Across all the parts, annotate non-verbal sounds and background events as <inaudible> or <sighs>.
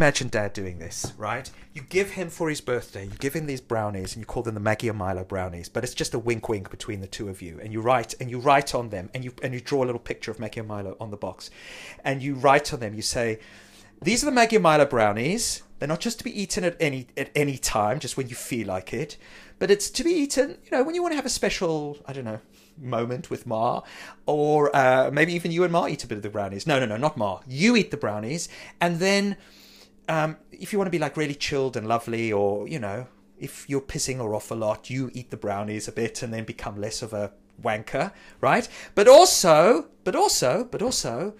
imagine Dad doing this, right? You give him for his birthday, you give him these brownies, and you call them the Maggie and Milo brownies. But it's just a wink, wink between the two of you, and you write and you write on them, and you and you draw a little picture of Maggie and Milo on the box, and you write on them. You say, "These are the Maggie and Milo brownies. They're not just to be eaten at any at any time, just when you feel like it, but it's to be eaten, you know, when you want to have a special, I don't know." moment with Ma, or uh, maybe even you and Ma eat a bit of the brownies. No, no, no, not Ma. You eat the brownies, and then um, if you want to be like really chilled and lovely, or you know, if you're pissing her off a lot, you eat the brownies a bit and then become less of a wanker, right? But also, but also, but also,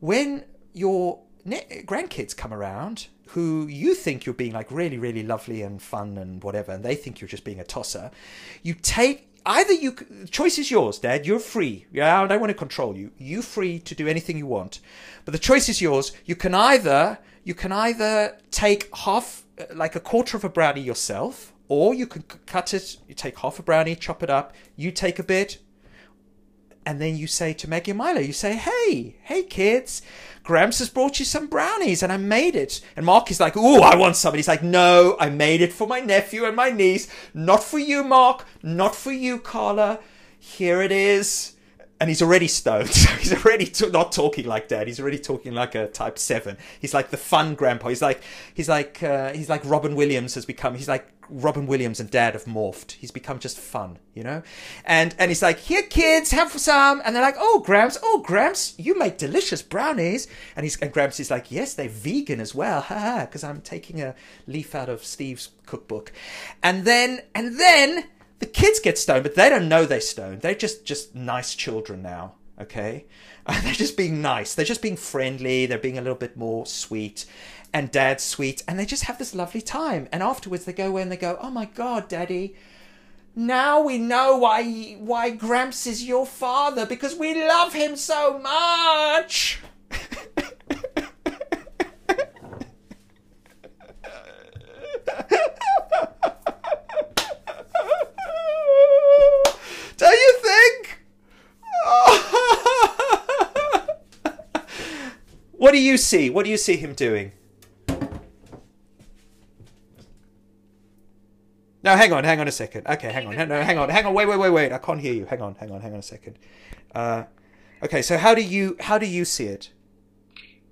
when your ne- grandkids come around who you think you're being like really, really lovely and fun and whatever, and they think you're just being a tosser, you take either you choice is yours dad you're free. Yeah i don't want to control you. You free to do anything you want. But the choice is yours. You can either you can either take half uh, like a quarter of a brownie yourself or you can cut it you take half a brownie chop it up you take a bit and then you say to Maggie and Milo, you say, "Hey, hey, kids, Gramps has brought you some brownies, and I made it." And Mark is like, "Ooh, I want some." And he's like, "No, I made it for my nephew and my niece, not for you, Mark, not for you, Carla. Here it is." And he's already stoned. <laughs> So he's already not talking like dad. He's already talking like a type seven. He's like the fun grandpa. He's like he's like uh, he's like Robin Williams has become. He's like Robin Williams and Dad have morphed. He's become just fun, you know. And and he's like, "Here, kids, have some." And they're like, "Oh, Gramps, oh, Gramps, you make delicious brownies." And he's and Gramps is like, "Yes, they're vegan as well, ha ha, because I'm taking a leaf out of Steve's cookbook." And then and then the kids get stoned, but they don't know they're stoned. They're just just nice children now. Okay, <laughs> they're just being nice. They're just being friendly. They're being a little bit more sweet and dad's sweet and they just have this lovely time and afterwards they go away and they go oh my god daddy now we know why why gramps is your father because we love him so much what do you see what do you see him doing No, hang on, hang on a second. Okay, hang on, no, hang on, hang on. Wait, wait, wait, wait. I can't hear you. Hang on, hang on, hang on a second. Uh, okay, so how do you how do you see it?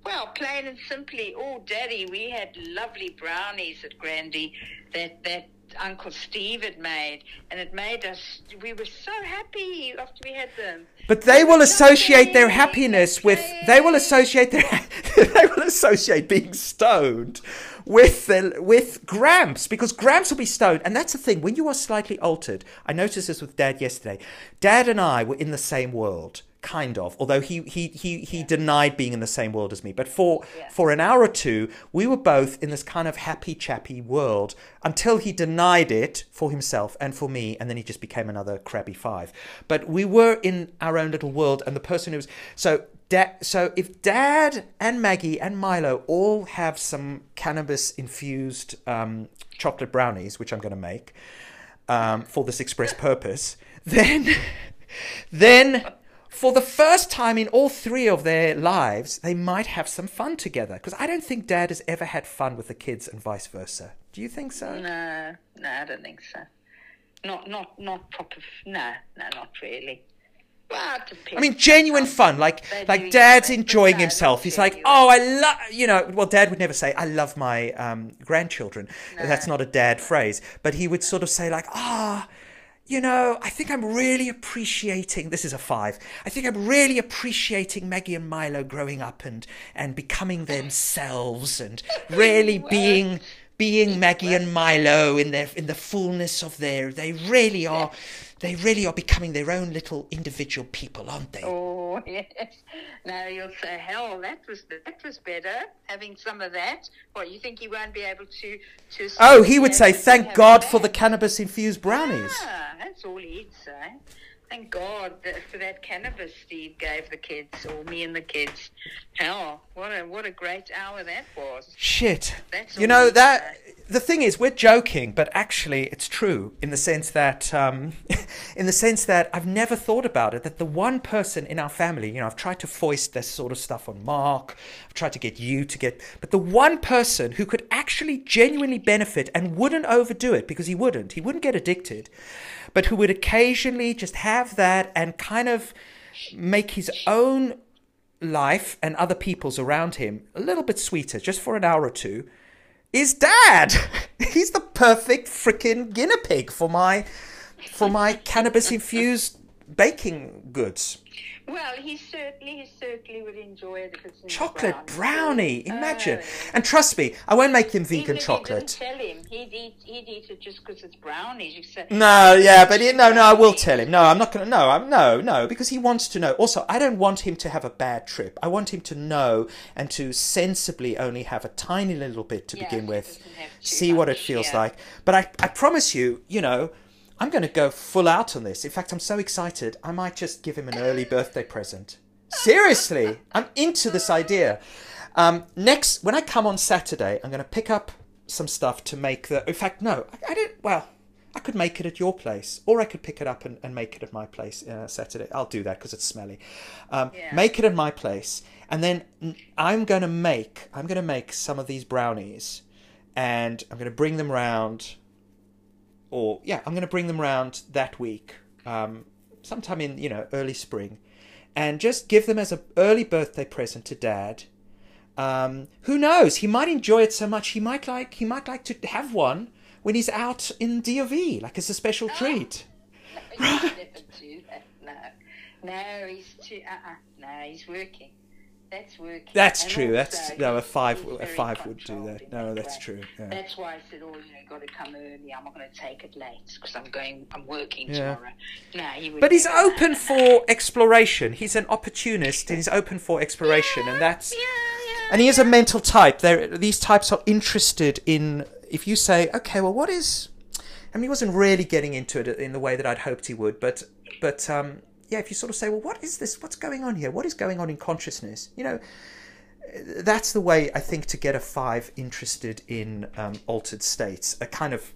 Well, plain and simply, oh, Daddy, we had lovely brownies at Grandy that that Uncle Steve had made, and it made us. We were so happy after we had them. But they will associate their happiness with they will associate their <laughs> they will associate being stoned with the, with Gramps because Gramps will be stoned, and that's the thing. When you are slightly altered, I noticed this with Dad yesterday. Dad and I were in the same world, kind of. Although he he he he denied being in the same world as me, but for for an hour or two, we were both in this kind of happy chappy world until he denied it for himself and for me, and then he just became another crabby five. But we were in our own little world, and the person who was so. Da- so if Dad and Maggie and Milo all have some cannabis infused um, chocolate brownies, which I'm going to make um, for this express purpose, <laughs> then then for the first time in all three of their lives, they might have some fun together. Because I don't think Dad has ever had fun with the kids and vice versa. Do you think so? No, no, I don't think so. Not, not, not proper. f- No, no, not really. Well. I mean, genuine fun, like like Dad's enjoying himself. He's like, oh, I love, you know. Well, Dad would never say, I love my um, grandchildren. That's not a Dad phrase, but he would sort of say like, ah. You know, I think I'm really appreciating. This is a five. I think I'm really appreciating Maggie and Milo growing up and and becoming themselves and <laughs> really being being Maggie and Milo in their in the fullness of their. They really are. They really are becoming their own little individual people, aren't they? Oh <laughs> yes. Now you'll say, hell, that was that was better. Having some of that. What you think he won't be able to to? Oh, he would say, "Thank God that?" for the cannabis infused brownies." Ah, that's all he'd say. Thank God that for that cannabis Steve gave the kids, or me and the kids. Hell, what a what a great hour that was. Shit. That's you know that the thing is, we're joking, but actually, it's true in the sense that, um, <laughs> in the sense that I've never thought about it. That the one person in our family, you know, I've tried to foist this sort of stuff on Mark. I've tried to get you to get, but the one person who could actually genuinely benefit and wouldn't overdo it because he wouldn't, he wouldn't get addicted, but who would occasionally just have that and kind of make his own life and other people's around him a little bit sweeter, just for an hour or two is dad. <laughs> He's the perfect freaking guinea pig for my for my cannabis infused baking goods. Well, he certainly, he certainly would enjoy if in Chocolate brownie. brownie, imagine. Oh. And trust me, I won't make him Even vegan if chocolate. You didn't tell him. He'd eat, he'd eat it just because it's brownies. You say, No, yeah, but he, no, no, I will tell him. No, I'm not gonna. No, I'm no, no, because he wants to know. Also, I don't want him to have a bad trip. I want him to know and to sensibly only have a tiny little bit to Yeah, begin with. he doesn't have too See what it feels yeah. like. But I, I promise you, you know, I'm going to go full out on this. In fact, I'm so excited. I might just give him an early birthday present. Seriously, I'm into this idea. Um, next, when I come on Saturday, I'm going to pick up some stuff to make the. In fact, no, I, I didn't. Well, I could make it at your place, or I could pick it up and, and make it at my place uh, Saturday. I'll do that because it's smelly. Um, Yeah. Make it at my place, and then I'm going to make. I'm going to make some of these brownies, and I'm going to bring them round. Or yeah, I'm going to bring them round that week, um, sometime in you know early spring, and just give them as an early birthday present to Dad. Um, who knows? He might enjoy it so much. He might like. He might like to have one when he's out in DOV, like as a special treat. <laughs> You never do that. No, no, he's too. Uh, uh no, he's working. That's working. That's And true. That's no. A five. A five would do that. No, that that's way. true. Yeah. That's why I said, "Oh, you know, got to come early. I'm not going to take it late because I'm going. I'm working Yeah. tomorrow." No, he would. But he's never- open for exploration. He's an opportunist, and he's open for exploration, and that's. Yeah, yeah. And he is a mental type. There, these types are interested in. If you say, okay, well, what is? I mean, he wasn't really getting into it in the way that I'd hoped he would, but, but um, yeah, if you sort of say, well, what is this? What's going on here? What is going on in consciousness? You know, that's the way I think to get a five interested in um, altered states. A kind of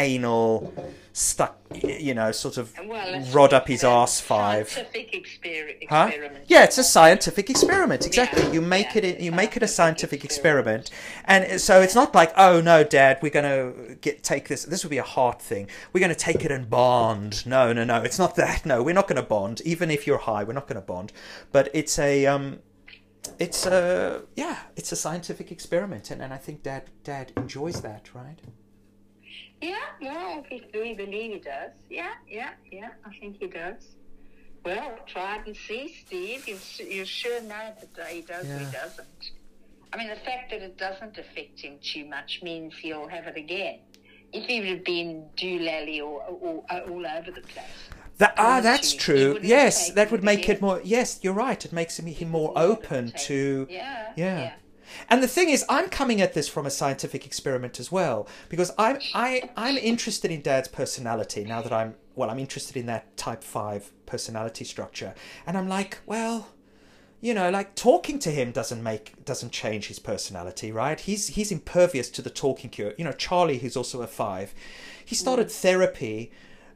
anal, stuck, you know, sort of Well, rod up his a arse five. Huh? Yeah, it's a scientific experiment. Exactly. Yeah, you make yeah, it. You make it a scientific scientific experiment, and so it's not like, oh no, Dad, we're going to get take this. This would be a heart thing. We're going to take it and bond. No, no, no. It's not that. No, we're not going to bond. Even if you're high, we're not going to bond. But it's a. Um, it's a yeah. It's a scientific experiment, and, and I think Dad Dad enjoys that, right? Yeah, well, we, we believe he does. Yeah, yeah, yeah, I think he does. Well, try and see, Steve. You, you're sure now that he does or Yeah. he doesn't. I mean, the fact that it doesn't affect him too much means he'll have it again. If he would have been doolally or, or, or all over the place. That, ah, that's you? You true. Yes, that would make it more. Yes, you're right. It makes him, him more open to. Yeah, Yeah. yeah. And the thing is, I'm coming at this from a scientific experiment as well because I'm I I'm interested in Dad's personality now that I'm well I'm interested in that Type Five personality structure, and I'm like, well, you know, like talking to him doesn't make doesn't change his personality, right? He's he's impervious to the talking cure. You know, Charlie, who's also a five, he started Mm. therapy.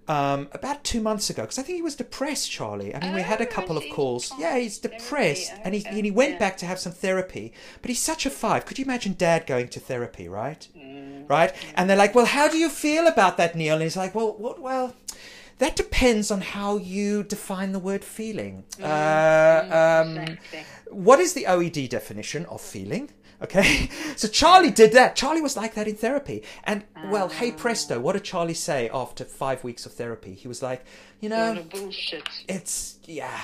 Um, about two months ago, because I think he was depressed, Charlie. I mean, we had a Oh, couple of calls. Oh, Yeah, he's therapy, depressed, and he and he went yeah. back to have some therapy. But he's such a five. Could you imagine Dad going to therapy, right? Mm. Right? And they're like, "Well, how do you feel about that, Neil?" And he's like, "Well, what? Well, that depends on how you define the word feeling. Uh, um, exactly. what is the OED definition of feeling?" Okay, <laughs> so Charlie did that. Charlie was like that in therapy, and well, hey ah. presto, what did Charlie say after five weeks of therapy? He was like, you know, bullshit. it's yeah,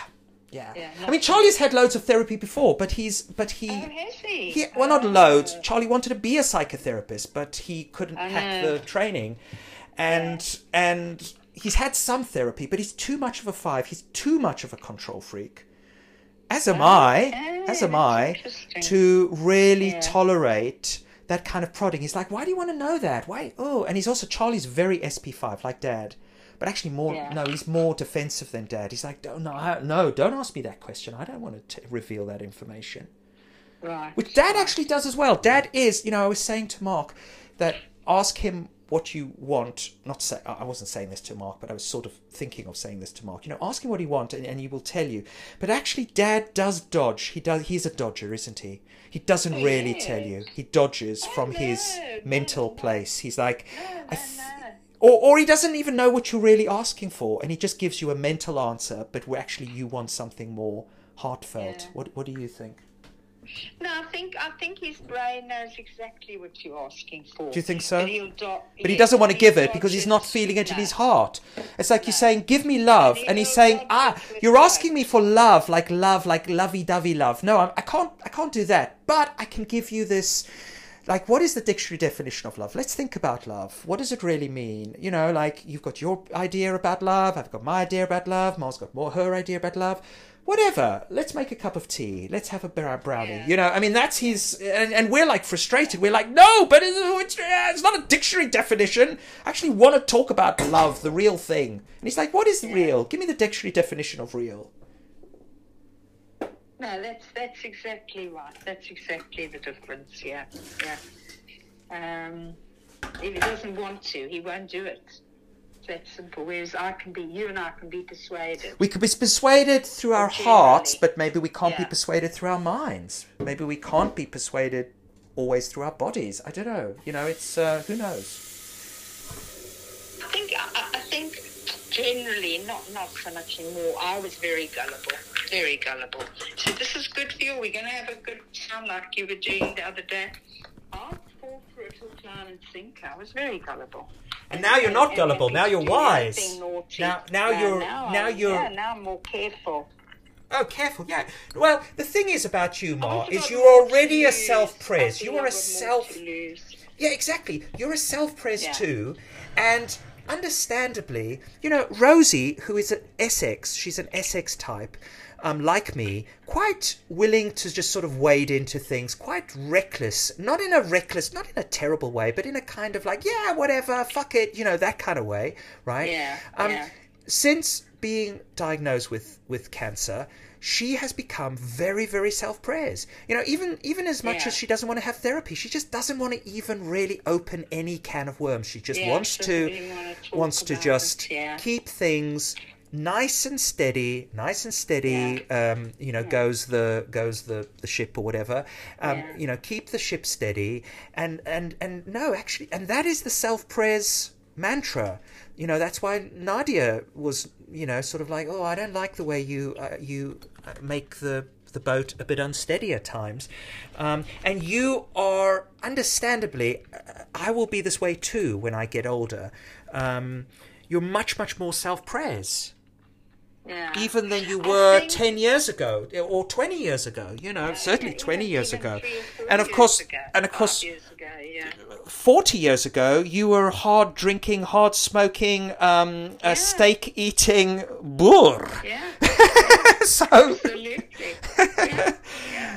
yeah. Yeah, I mean, Charlie's had loads of therapy before, but he's but he. Oh, he? he well, not Oh. loads. Charlie wanted to be a psychotherapist, but he couldn't I hack know. the training, and and he's had some therapy, but he's too much of a five. He's too much of a control freak. As am I. As am oh, I. To really Yeah. tolerate that kind of prodding. He's like, why do you want to know that? Why? Oh, and he's also Charlie's very SP5, like Dad. But actually, more Yeah. no, he's more defensive than Dad. He's like, don't, no, no, don't ask me that question. I don't want to t- reveal that information Right. which dad actually does as well dad is you know i was saying to mark that ask him what you want. Not to say I wasn't saying this to Mark, but I was sort of thinking of saying this to Mark. You know, ask him what he wants, and, and he will tell you. But actually, Dad does dodge. He does. He's a dodger, isn't he? He doesn't He really tell you. He dodges Oh, from his no, no, mental no. place. He's like, No, no. or, or he doesn't even know what you're really asking for, and he just gives you a mental answer, but actually you want something more heartfelt. Yeah. What What do you think? No, I think I think his brain knows exactly what you're asking for. Do you think so? He'll do- But he doesn't want to give it because he's not feeling it in his heart. It's like you're saying, "Give me love," And and he's saying, "Ah, you're asking me for love, like love, like lovey-dovey love." No, I, I can't. I can't do that. But I can give you this. Like, what is the dictionary definition of love? Let's think about love. What does it really mean? You know, like you've got your idea about love. I've got my idea about love. Ma's got more her idea about love. Whatever. Let's make a cup of tea. Let's have a brow- brownie. Yeah. You know, I mean, that's his. And, and we're like frustrated. We're like, no, but it's, it's not a dictionary definition. I actually want to talk about love, the real thing. And he's like, what is real? Give me the dictionary definition of real. No, that's that's exactly right. That's exactly the difference. Yeah, yeah. Um, if he doesn't want to, he won't do it. It's that simple. Whereas I can be, you and I can be persuaded. We could be persuaded through our Generally. hearts, but maybe we can't be persuaded through our minds. Maybe we can't be persuaded always through our bodies. I don't know. You know, it's uh, who knows. I think I, I think generally, not not so much anymore. I was very gullible, very gullible. So this is good for you. We're going to have a good time like you were doing the other day. I'll fall for hook, line, and sinker. I was very gullible. And now you're not and- gullible. Now you're wise. Now- now Yeah, you're- now, now you're- yeah, now I'm more careful. Oh, careful, yeah. Well, the thing is about you, Ma, is you're already a think You are a self. Yeah, exactly. You're a self-pres Yeah. too, and understandably, you know, Rosie, who is an SX, she's an SX type, um, like me, quite willing to just sort of wade into things, quite reckless. Not in a reckless, not in a terrible way, but in a kind of like, yeah, whatever, fuck it, you know, that kind of way, right? Yeah, Um, yeah. Since being diagnosed with with cancer. She has become very, very self-pres. You know, even even as much Yeah. as she doesn't want to have therapy, she just doesn't want to even really open any can of worms. She just Yeah, wants to really wants to just it, yeah. keep things nice and steady, nice and steady. Um, you know, goes the goes the the ship or whatever. Um, Yeah. You know, keep the ship steady. And and and no, actually, and that is the self-pres mantra. You know, that's why Nadia was, you know, sort of like, oh, I don't like the way you uh, you make the the boat a bit unsteady at times. Um, and you are, understandably, uh, I will be this way too when I get older. Um, you're much, much more self-pres, Yeah. even than you were think- 10 years ago or 20 years ago, you know, certainly Yeah, 20 years ago. three or four And of course, ago, and of course, years ago, yeah. 40 years ago, you were hard drinking, hard smoking, um, uh, steak eating boor. Yeah, <laughs> so, absolutely. <laughs>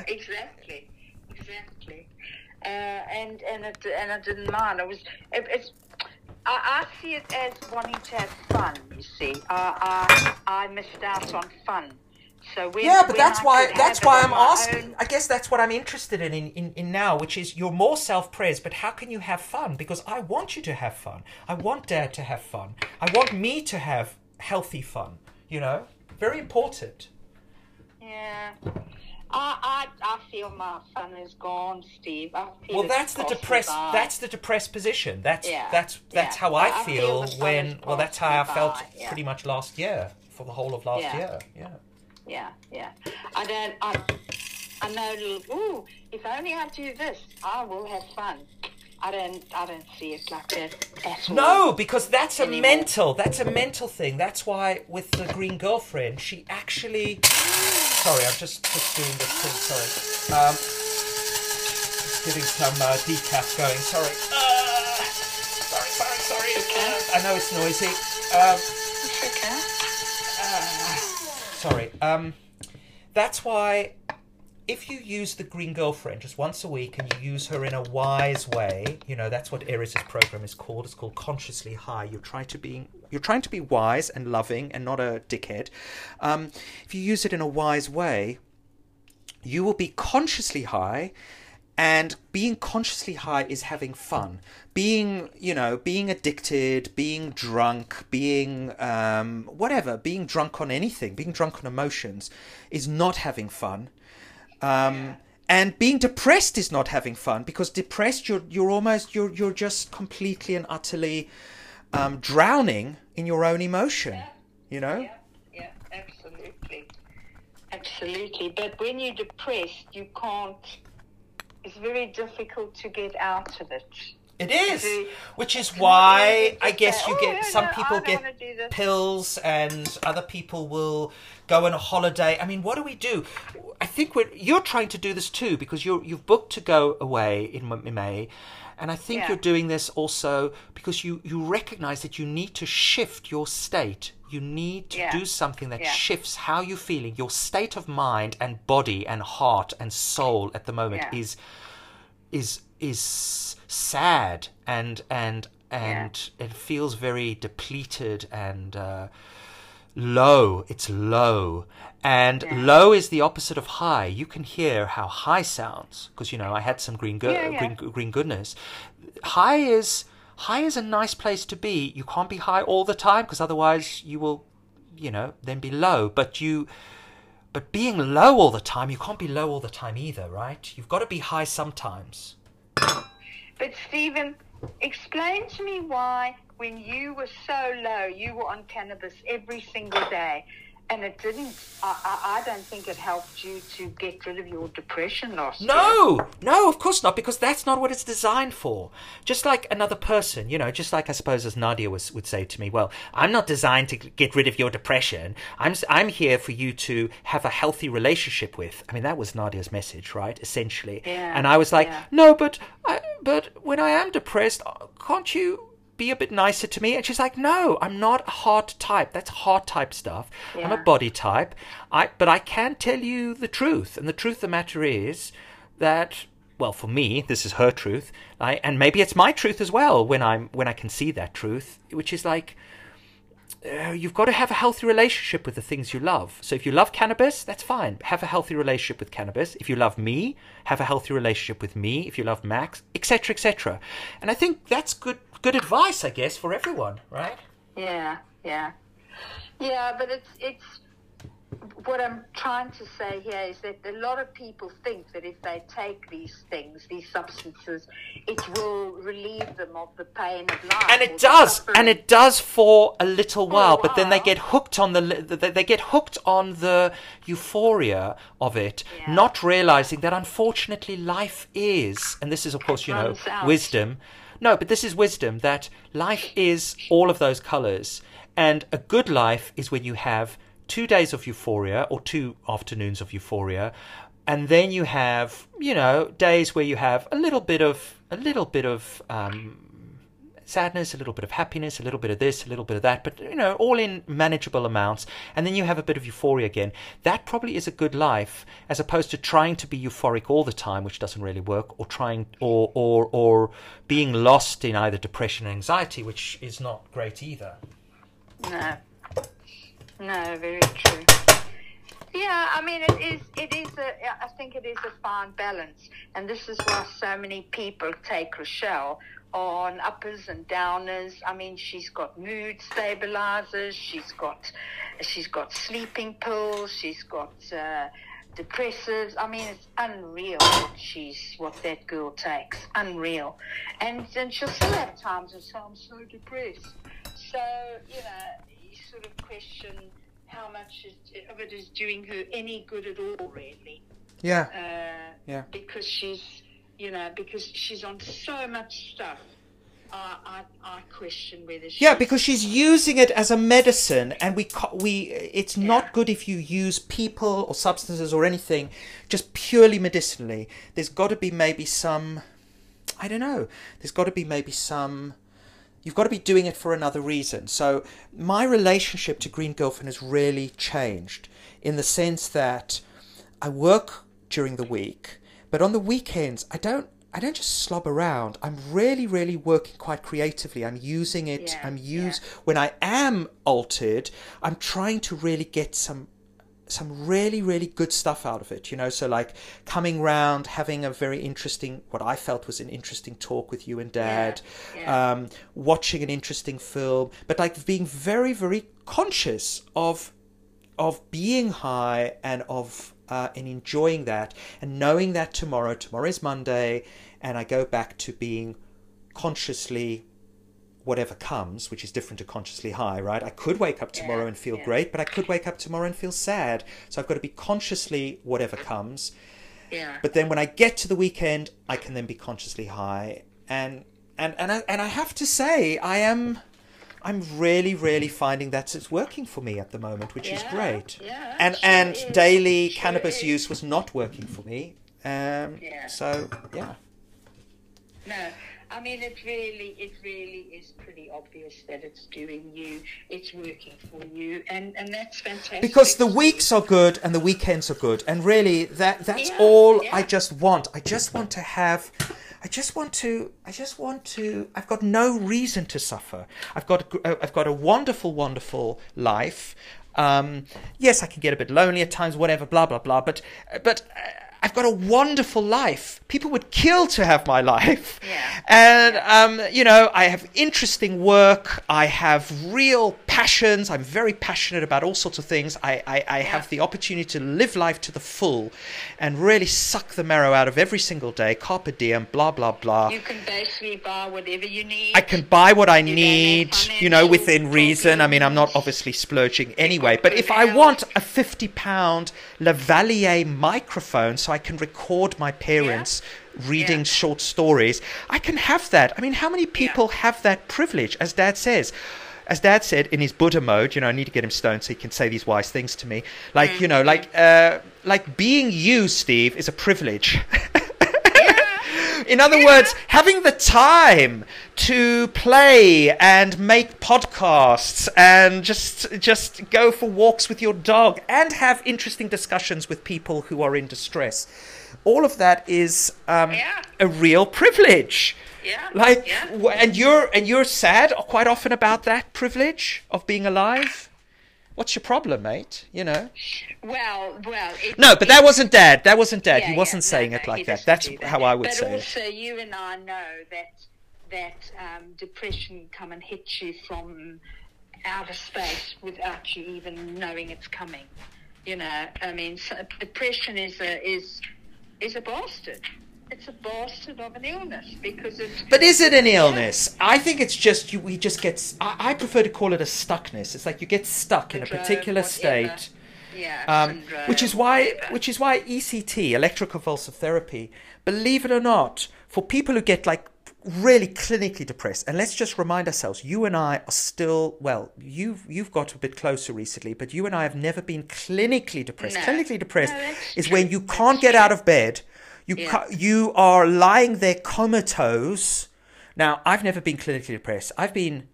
exactly, exactly. Uh, and and it and I didn't mind. It was it, it's. I, I see it as wanting to have fun. You see, I I, I missed out on fun. So when, yeah, but that's I why that's why I'm asking. own- I guess that's what I'm interested in, in in now, which is you're more self-pres, but how can you have fun? Because I want you to have fun. I want Dad to have fun. I want me to have healthy fun. You know, very important. Yeah. I, I, I feel my fun is gone, Steve. I feel Well, that's the depressed. by. That's the depressed position. That's Yeah, that's that's yeah. how I, feel, feel when. Well, that's how I felt by, yeah. pretty much last year for the whole of last year. Yeah. Yeah, yeah. I don't. I, I know. Ooh, if only I do this, I will have fun. I don't. I don't see it like that at all. No, because that's a Anymore. mental. That's a mental thing. That's why with the green girlfriend, she actually. Sorry, I'm just just doing this thing. Sorry. Um, just getting some uh, decaf going. Sorry. Uh, sorry, sorry, sorry. Okay. Uh, I know it's noisy. Um, It's okay. sorry. Um, that's why if you use the green girlfriend just once a week and you use her in a wise way, you know that's what Erez's program is called. It's called Consciously High. You're trying to be you're trying to be wise and loving and not a dickhead. Um, if you use it in a wise way, you will be consciously high and being consciously high is having fun being you know being addicted being drunk being um, whatever being drunk on anything being drunk on emotions is not having fun um, and being depressed is not having fun because depressed you're you're almost you're you're just completely and utterly um, drowning in your own emotion you know Yeah, yeah, absolutely. Absolutely. But when you're depressed, you can't, it's very difficult to get out of it. It is, which is why I guess you "Oh, get yeah, some people get wanna do this." pills, and other people will go on a holiday. I mean, what do we do? I think we're, you're trying to do this too because you're you've booked to go away in, in May, and I think Yeah. you're doing this also because you you recognize that you need to shift your state. You need to Yeah. do something that Yeah. shifts how you're feeling. Your state of mind and body and heart and soul at the moment is is is sad and and and it feels very depleted and uh, low. It's low, and low is the opposite of high. You can hear how high sounds because you know I had some green, go- Yeah, yeah. green green goodness. High is high is a nice place to be. You can't be high all the time because otherwise you will, you know, then be low. But you. But being low all the time, you can't be low all the time either, right? You've got to be high sometimes. But Stephen, explain to me why, when you were so low, you were on cannabis every single day, and it didn't. I, I, I don't think it helped you to get rid of your depression last year. No, no, of course not, because that's not what it's designed for. Just like another person, you know, just like I suppose as Nadia was, would say to me, well, I'm not designed to get rid of your depression. I'm, I'm here for you to have a healthy relationship with. I mean, that was Nadia's message, right? Essentially. Yeah, And I was like, yeah. no, but, I, but when I am depressed, can't you be a bit nicer to me? And she's like, no, I'm not a heart type. That's heart type stuff. I'm a body type. I, but I can tell you the truth. And the truth of the matter is that, well, for me, this is her truth. I, and maybe it's my truth as well when I'm, when I can see that truth, which is like, uh, you've got to have a healthy relationship with the things you love. So if you love cannabis, that's fine. Have a healthy relationship with cannabis. If you love me, have a healthy relationship with me. If you love Max, etc., etc. And I think that's good good advice, I guess, for everyone, right? Yeah, yeah, yeah. But it's it's what I'm trying to say here is that a lot of people think that if they take these things, these substances, it will relieve them of the pain of life. and it does and it does for a little while but then they get hooked on the they they get hooked on the euphoria of it Yeah. not realizing that unfortunately life is and this is of course you know out. wisdom no but this is wisdom that life is all of those colors and a good life is when you have two days of euphoria or two afternoons of euphoria and then you have you know days where you have a little bit of a little bit of um, sadness, a little bit of happiness, a little bit of this, a little bit of that, but you know, all in manageable amounts. And then you have a bit of euphoria again. That probably is a good life, as opposed to trying to be euphoric all the time, which doesn't really work, or trying or or or being lost in either depression or anxiety, which is not great either. No. No, very true. Yeah, I mean, it is. It is a. I think it is a fine balance, and this is why so many people take Rochelle on uppers and downers. I mean, she's got mood stabilizers. She's got, she's got sleeping pills. She's got uh, depressives. I mean, it's unreal. What she's what that girl takes. Unreal, and and she'll still have times and say, "I'm so depressed." So you know, you sort of question how much of it is doing her any good at all, really. Yeah, Uh, Yeah. Because she's, you know, because she's on so much stuff. I, I, I question whether she. yeah, because she's using it as a medicine, and we we it's not good if you use people or substances or anything just purely medicinally. There's got to be maybe some, I don't know. There's got to be maybe some. You've got to be doing it for another reason. So my relationship to Green Girlfriend has really changed in the sense that I work during the week, but on the weekends I don't I don't just slob around. I'm really, really working quite creatively. I'm using it. Yeah, I'm use when I am altered. I'm trying to really get some some really really good stuff out of it you know so like coming round having a very interesting what i felt was an interesting talk with you and dad Yeah, yeah. Um, watching an interesting film but like being very very conscious of of being high and of uh, and enjoying that and knowing that tomorrow tomorrow is monday and i go back to being consciously whatever comes, which is different to consciously high, right? I could wake up tomorrow Yeah, and feel yeah. great, but I could wake up tomorrow and feel sad. So I've got to be consciously whatever comes. Yeah. But then when I get to the weekend, I can then be consciously high. And and and I, and I have to say, I am I'm really really finding that it's working for me at the moment, which is great. yeah, and sure and is, daily sure cannabis is. use was not working for me. Um, Yeah. So yeah. No, I mean it really, it really is pretty obvious that it's doing you, it's working for you, and and that's fantastic. because the weeks are good and the weekends are good and really that that's Yeah, all yeah. i just want i just want to have i just want to i just want to i've got no reason to suffer i've got uh, i've got a wonderful wonderful life um yes i can get a bit lonely at times whatever blah blah blah but but uh, I've got a wonderful life. People would kill to have my <laughs> life. Yeah. And, um, you know, I have interesting work. I have real passions. I'm very passionate about all sorts of things. I, I, I have the opportunity to live life to the full and really suck the marrow out of every single day. Carpe diem, blah, blah, blah. you can basically buy whatever you need. I can buy what I don't need, you know, within reason. I mean, I'm not obviously splurging anyway. But if I want a 50 pound Lavalier microphone so I can record my parents reading Yeah. short stories, I can have that. I mean, how many people have that privilege, as dad says? As dad said in his Buddha mode, you know, I need to get him stoned so he can say these wise things to me. Like, you know, like, uh, like being you, Steve, is a privilege. <laughs> In other words, having the time to play and make podcasts and just just go for walks with your dog and have interesting discussions with people who are in distress. All of that is um, Yeah. a real privilege. Yeah, Like, yeah. and you're and you're sad quite often about that privilege of being alive. What's your problem, mate? You know. Well, well. It, No, but that wasn't dad. That wasn't dad. Yeah, he wasn't yeah, saying no, it no, like that. That's that. how I would but say it. also, you and I know that that um, depression come and hit you from outer space without you even knowing it's coming. You know, I mean, so depression is a is is a bastard. It's a bastard of an illness because it's. But is it an illness? I think it's just you. We just get. I prefer to call it a stuckness. It's like you get stuck in a Syndrome, particular whatever. state, Yeah, um, syndrome, which is why, whatever. which is why ECT, electroconvulsive therapy, believe it or not, for people who get like really clinically depressed, and let's just remind ourselves, you and I are still well. You've you've got a bit closer recently, but you and I have never been clinically depressed. No. Clinically depressed No, is true. when you can't get true. out of bed. You Yeah. ca- you are lying there comatose. Now, I've never been clinically depressed. I've been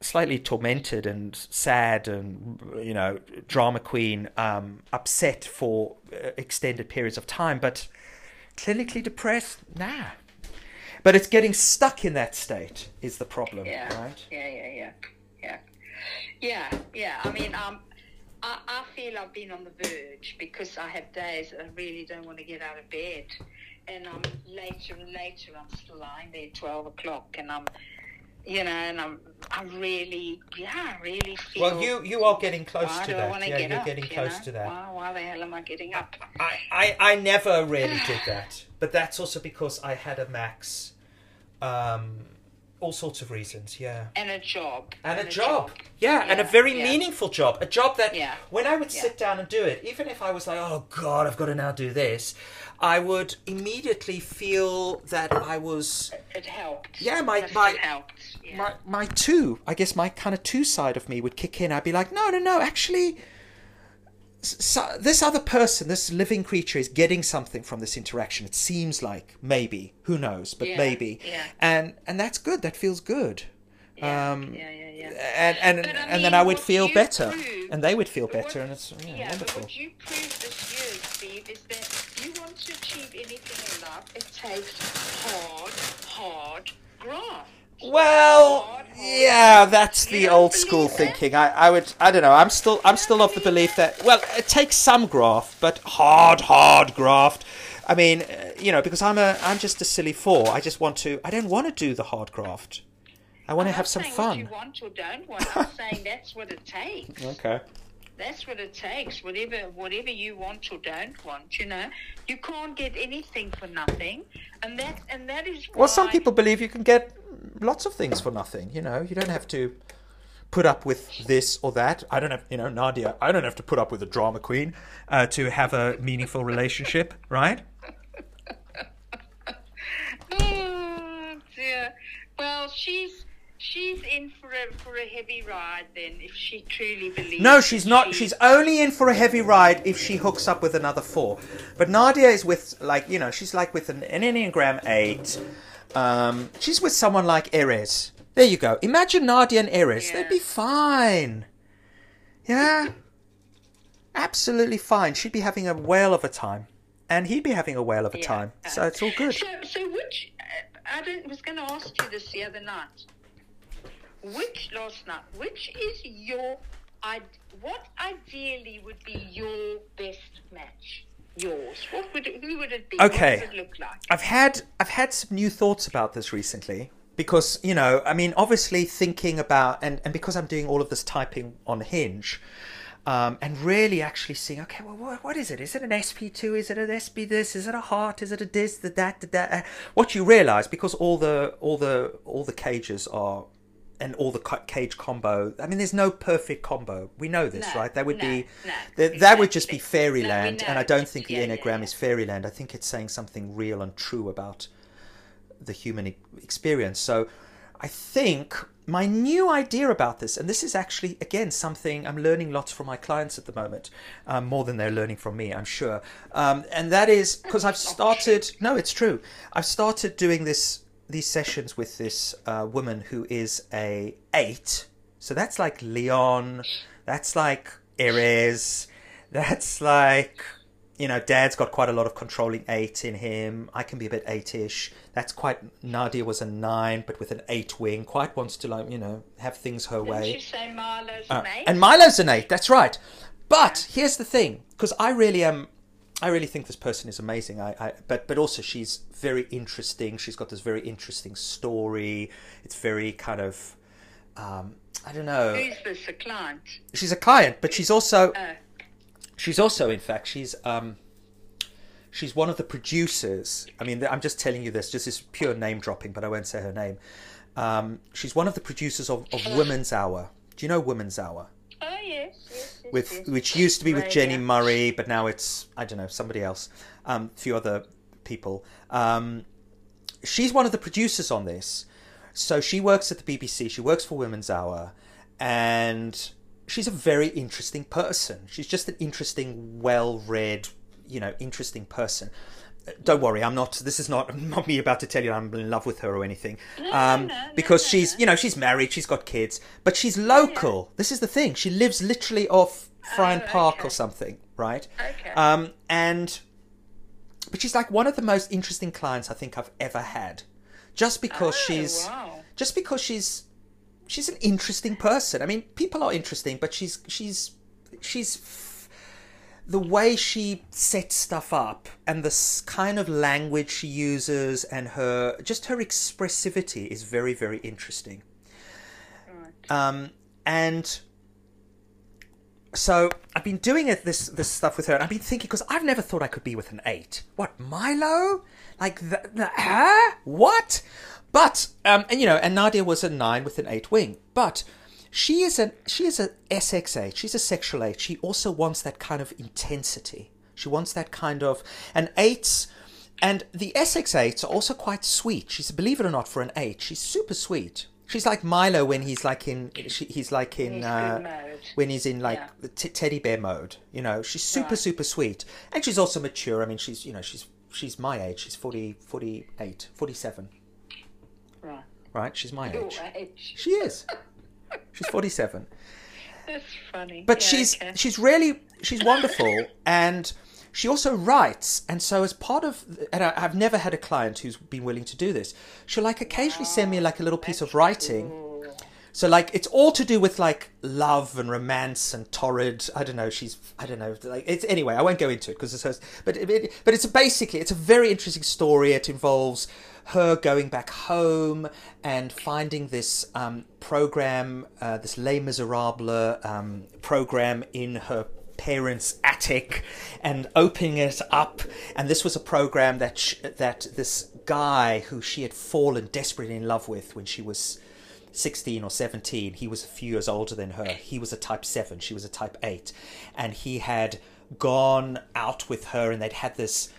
slightly tormented and sad and you know drama queen um, upset for uh, extended periods of time but clinically depressed nah but it's getting stuck in that state is the problem Yeah. right Yeah, yeah, yeah, yeah, yeah, yeah. I mean, um, I, I feel I've been on the verge because I have days that I really don't want to get out of bed, and I'm later and later I'm still lying there twelve o'clock, and I'm, you know, and I'm, I really, yeah, I really feel. well you you are getting close to that yeah get you're up? getting you close know? to that Why, why the hell am I getting up? I, I, I never really did that, <sighs> but that's also because I had a max. Um, all sorts of reasons, yeah. And a job. And a job, yeah, and a very yeah. meaningful job. A job that, Yeah, when I would yeah. sit down and do it, even if I was like, oh God, I've got to now do this, I would immediately feel that I was. It helped. Yeah, my- my- helped. Yeah. My, my two, I guess my kind of two side of me would kick in. I'd be like, no, no, no, actually, so, this other person, this living creature, is getting something from this interaction. It seems like maybe, who knows, but Yeah, maybe, yeah. and and that's good. That feels good. Yeah, um, yeah, yeah, yeah. And and But I and then I would feel better, proved- and they would feel better, what- and it's yeah, yeah, wonderful. but what you proved this year, Steve, is that you want to achieve anything in life, it takes hard, hard graft. Well, Yeah, that's the old school thinking. I, I would, I don't know. I'm still, I'm still of the belief that well, it takes some graft, but hard, hard graft. I mean, uh, you know, because I'm a, I'm just a silly four. I just want to. I don't want to do the hard graft. I want to I'm have some fun. you want or don't want. I'm saying that's what it takes. <laughs> Okay. That's what it takes. Whatever, whatever you want or don't want, you know, you can't get anything for nothing, and that, and that is. Well, some people believe you can get lots of things for nothing. You know, you don't have to put up with this or that. I don't have, you know, Nadia. I don't have to put up with a drama queen uh, to have a meaningful relationship, right? <laughs> Oh dear. Well, she's she's in for a for a heavy ride then, if she truly believes. No, she's not. she- She's only in for a heavy ride if she hooks up with another four. But Nadia is with, like, you know, she's like with an, an Enneagram 8. Um, she's with someone like Erez. There you go. Imagine Nadia and Erez. Yeah. They'd be fine. Yeah? Absolutely fine. She'd be having a whale of a time. And he'd be having a whale of a Yeah. time. So it's all good. So, so which uh, I was going to ask you this the other night. Which last night? Which is your? id- What ideally would be your best match? Yours. What would it, who would it be? Okay. What it look like? I've had I've had some new thoughts about this recently because you know I mean obviously thinking about and and because I'm doing all of this typing on Hinge. Um, and really actually seeing, okay, well, what, what is it? Is it an SP2? Is it an SP this? Is it a heart? Is it a this, the that, the that? Uh, What you realise, because all the all the all the cages are, and all the cage combo. I mean, there's no perfect combo. We know this, No, right? That would no, be no, that, that would just be exactly. Fairyland, and I don't think the Yeah, yeah, enneagram yeah. is fairyland. I think it's saying something real and true about the human e- experience. So I think my new idea about this, and this is actually, again, something I'm learning lots from my clients at the moment, um, more than they're learning from me, I'm sure. Um, and that is because I've <laughs> started, no, it's true. I've started doing this these sessions with this uh, woman who is a eight. So that's like Leon, that's like Erez, that's like you know, Dad's got quite a lot of controlling eight in him. I can be a bit eight-ish. That's quite. Nadia was a nine, but with an eight wing. Quite wants to like you know have things her Didn't way. you say Marlo's Uh, and Milo's an eight. That's right. But here's the thing, because I really am. I really think this person is amazing. I, I, but but also she's very interesting. She's got this very interesting story. It's very kind of, um, I don't know. Who's this? A client? She's a client, but she's also Oh, she's also in fact she's um she's one of the producers i mean i'm just telling you this just this pure name dropping but i won't say her name um she's one of the producers of, of women's hour do you know women's hour oh yes, yes, yes, with which used to be with Jenni Murray but now it's i don't know somebody else um a few other people. Um she's one of the producers on this. So she works at the bbc she works for women's hour and she's a very interesting person. She's just an interesting well-read you know interesting person don't worry i'm not this is not <laughs> not me about to tell you i'm in love with her or anything um, no, no, because no, she's no. you know she's married she's got kids but she's local this is the thing she lives literally off Fryan Oh, Park okay. or something right Okay. um, and but she's like one of the most interesting clients I think I've ever had, just because Oh, she's wow. just because she's she's an interesting person. I mean, people are interesting, but she's she's she's the way she sets stuff up and the kind of language she uses and her just her expressivity is very very interesting. Um, and so I've been doing it this this stuff with her, and I've been thinking because I've never thought I could be with an eight. What Milo? Like the, the huh? What? But um, and you know, and Nadia was a nine with an eight wing, but. She is a she is a SX8. She's a sexual eight. She also wants that kind of intensity. She wants that kind of and eights and the SX8s are also quite sweet. She's believe it or not for an eight, she's super sweet. She's like Milo when he's like in she, he's like in He's uh, when he's in like Yeah. the t- teddy bear mode. You know, she's super Right. super sweet, and she's also mature. I mean, she's you know she's she's my age. She's 40, 48, 47, Right. right? She's my Your age. age. She is. <laughs> She's forty seven. That's funny. But Yeah, she's okay. she's really she's wonderful, and she also writes. And so as part of, and I, I've never had a client who's been willing to do this. She'll like occasionally send me like a little piece of writing. Ooh. So like it's all to do with like love and romance and torrid. I don't know. She's I don't know. Like it's anyway. I won't go into it because it's hers. But it, but it's basically it's a very interesting story. It involves her going back home and finding this um, program, uh, this Les Miserables um, program in her parents' attic and opening it up. And this was a program that sh- that this guy who she had fallen desperately in love with when she was 16 or 17. He was a few years older than her. He was a type 7, she was a type 8. And he had gone out with her and they'd had this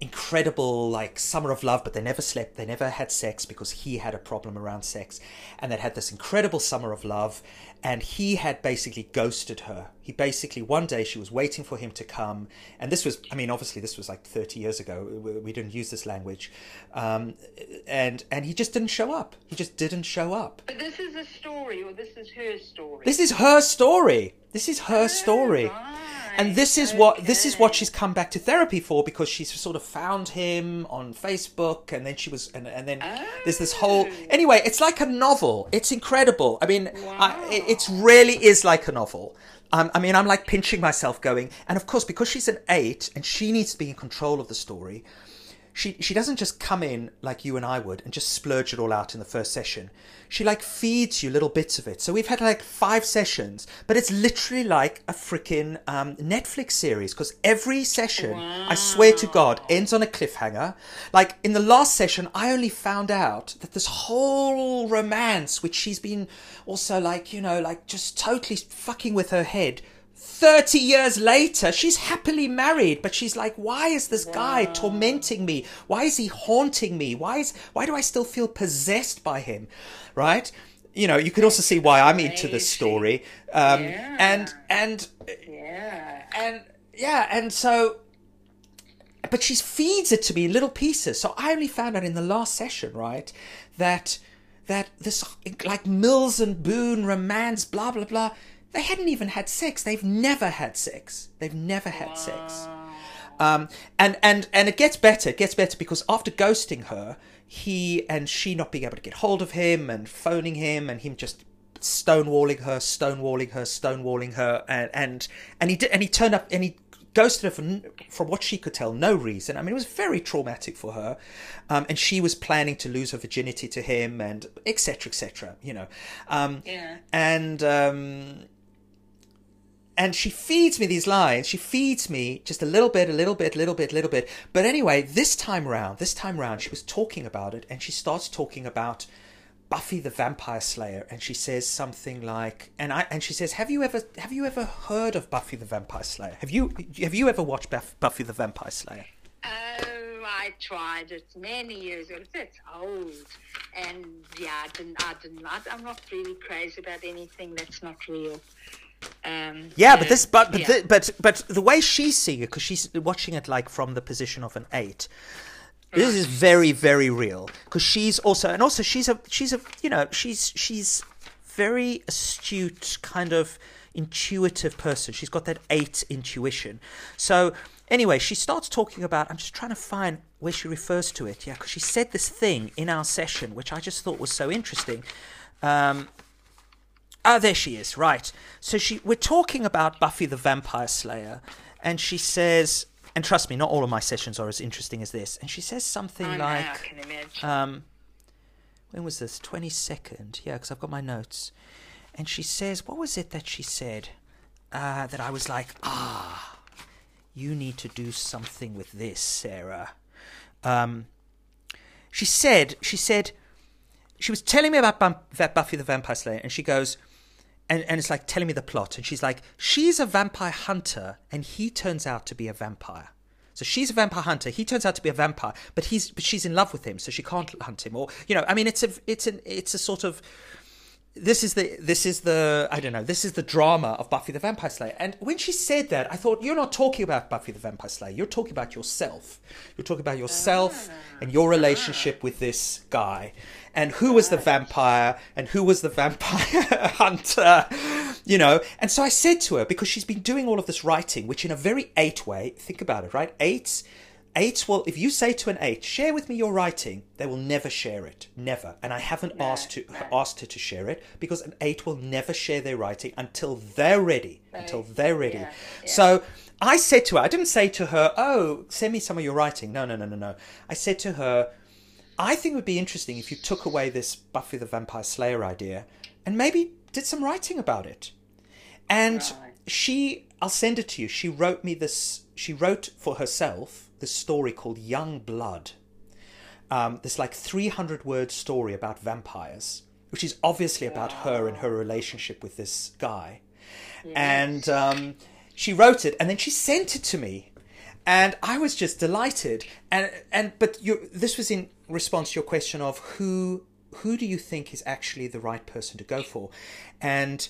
incredible like summer of love but they never slept they never had sex because he had a problem around sex and they had this incredible summer of love and he had basically ghosted her he basically one day she was waiting for him to come and this was i mean obviously this was like 30 years ago we didn't use this language um, and and he just didn't show up. He just didn't show up. But this is a story, or this is her story. this is her story. This is her story. right. and this is what this is what she's come back to therapy for because she's sort of found him on Facebook and then she was and, and then there's this whole Oh. anyway it's like a novel. It's incredible. I mean I, it it's really is like a novel um, I mean I'm like pinching myself going and of course because she's an eight and she needs to be in control of the story she she doesn't just come in like you and I would and just splurge it all out in the first session. She like feeds you little bits of it. So we've had like five sessions, but it's literally like a freaking um, Netflix series because every session, I swear to God, ends on a cliffhanger. Like in the last session, I only found out that this whole romance, which she's been also like you know like just totally fucking with her head 30 years later, she's happily married, but she's like, why is this guy tormenting me? Why is he haunting me? Why is why do I still feel possessed by him? Right? You know, you can also see why I'm into this story. Um, Yeah. and and Yeah. and yeah, and so but she feeds it to me in little pieces. So I only found out in the last session, right, that that this like Mills and Boon romance, blah blah blah. They hadn't even had sex. They've never had sex. They've never had sex. Um, and and and it gets better. It gets better because after ghosting her, he and she not being able to get hold of him and phoning him and him just stonewalling her, stonewalling her, stonewalling her, and and and he did, and he turned up and he ghosted her for, from what she could tell, no reason. I mean, it was very traumatic for her, um, and she was planning to lose her virginity to him, and etc. etc. you know, um, Yeah. and um, and she feeds me these lines. She feeds me just a little bit, a little bit, little bit, little bit. But anyway, this time round, this time round, she was talking about it, and she starts talking about Buffy the Vampire Slayer, and she says something like, and I and she says, "Have you ever have you ever heard of Buffy the Vampire Slayer? Have you have you ever watched Buffy the Vampire Slayer?" Oh, I tried it many years ago. It's old, and yeah, I didn't. I didn't. I'm not really crazy about anything that's not real. Um, Yeah, but this, but but yeah. the, but but the way she's seeing it, because she's watching it like from the position of an eight. This is very very real because she's also and also she's a she's a you know she's she's very astute kind of intuitive person. She's got that eight intuition. So anyway, she starts talking about. I'm just trying to find where she refers to it. Yeah, because she said this thing in our session, which I just thought was so interesting. Um, Ah, there she is. Right. So she, we're talking about Buffy the Vampire Slayer, and she says, and trust me, not all of my sessions are as interesting as this. And she says something I like, imagine. um, when was this? Twenty second. Yeah, because I've got my notes. And she says, what was it that she said? Uh, that I was like, ah, you need to do something with this, Sarah. Um, she said, she said, she was telling me about Bum- Buffy the Vampire Slayer, and she goes, and, and it's like telling me the plot, and she's like, she's a vampire hunter, and he turns out to be a vampire. So she's a vampire hunter. He turns out to be a vampire, but he's but she's in love with him, so she can't hunt him. Or you know, I mean, it's a it's an it's a sort of this is the this is the I don't know this is the drama of Buffy the Vampire Slayer. And when she said that, I thought you're not talking about Buffy the Vampire Slayer. You're talking about yourself. You're talking about yourself ah. and your relationship with this guy, and who was the vampire? And who was the vampire <laughs> hunter, you know. And so I said to her because she's been doing all of this writing, which in a very eight way. Think about it, right? Eight eights will if you say to an eight share with me your writing they will never share it. Never. And i haven't asked to asked her to share it because an eight will never share their writing until they're ready. Until they're ready. Yeah, yeah. so i said to her i didn't say to her oh send me some of your writing. No no no no no. I said to her i think it would be interesting if you took away this buffy the vampire slayer idea and maybe did some writing about it. And Right. she i'll send it to you. She wrote me this she wrote for herself this story called young blood. Um, this like 300 word story about vampires which is obviously about her and her relationship with this guy. And um, she wrote it and then she sent it to me. And i was just delighted. And and but you this was in response to your question of who who do you think is actually the right person to go for and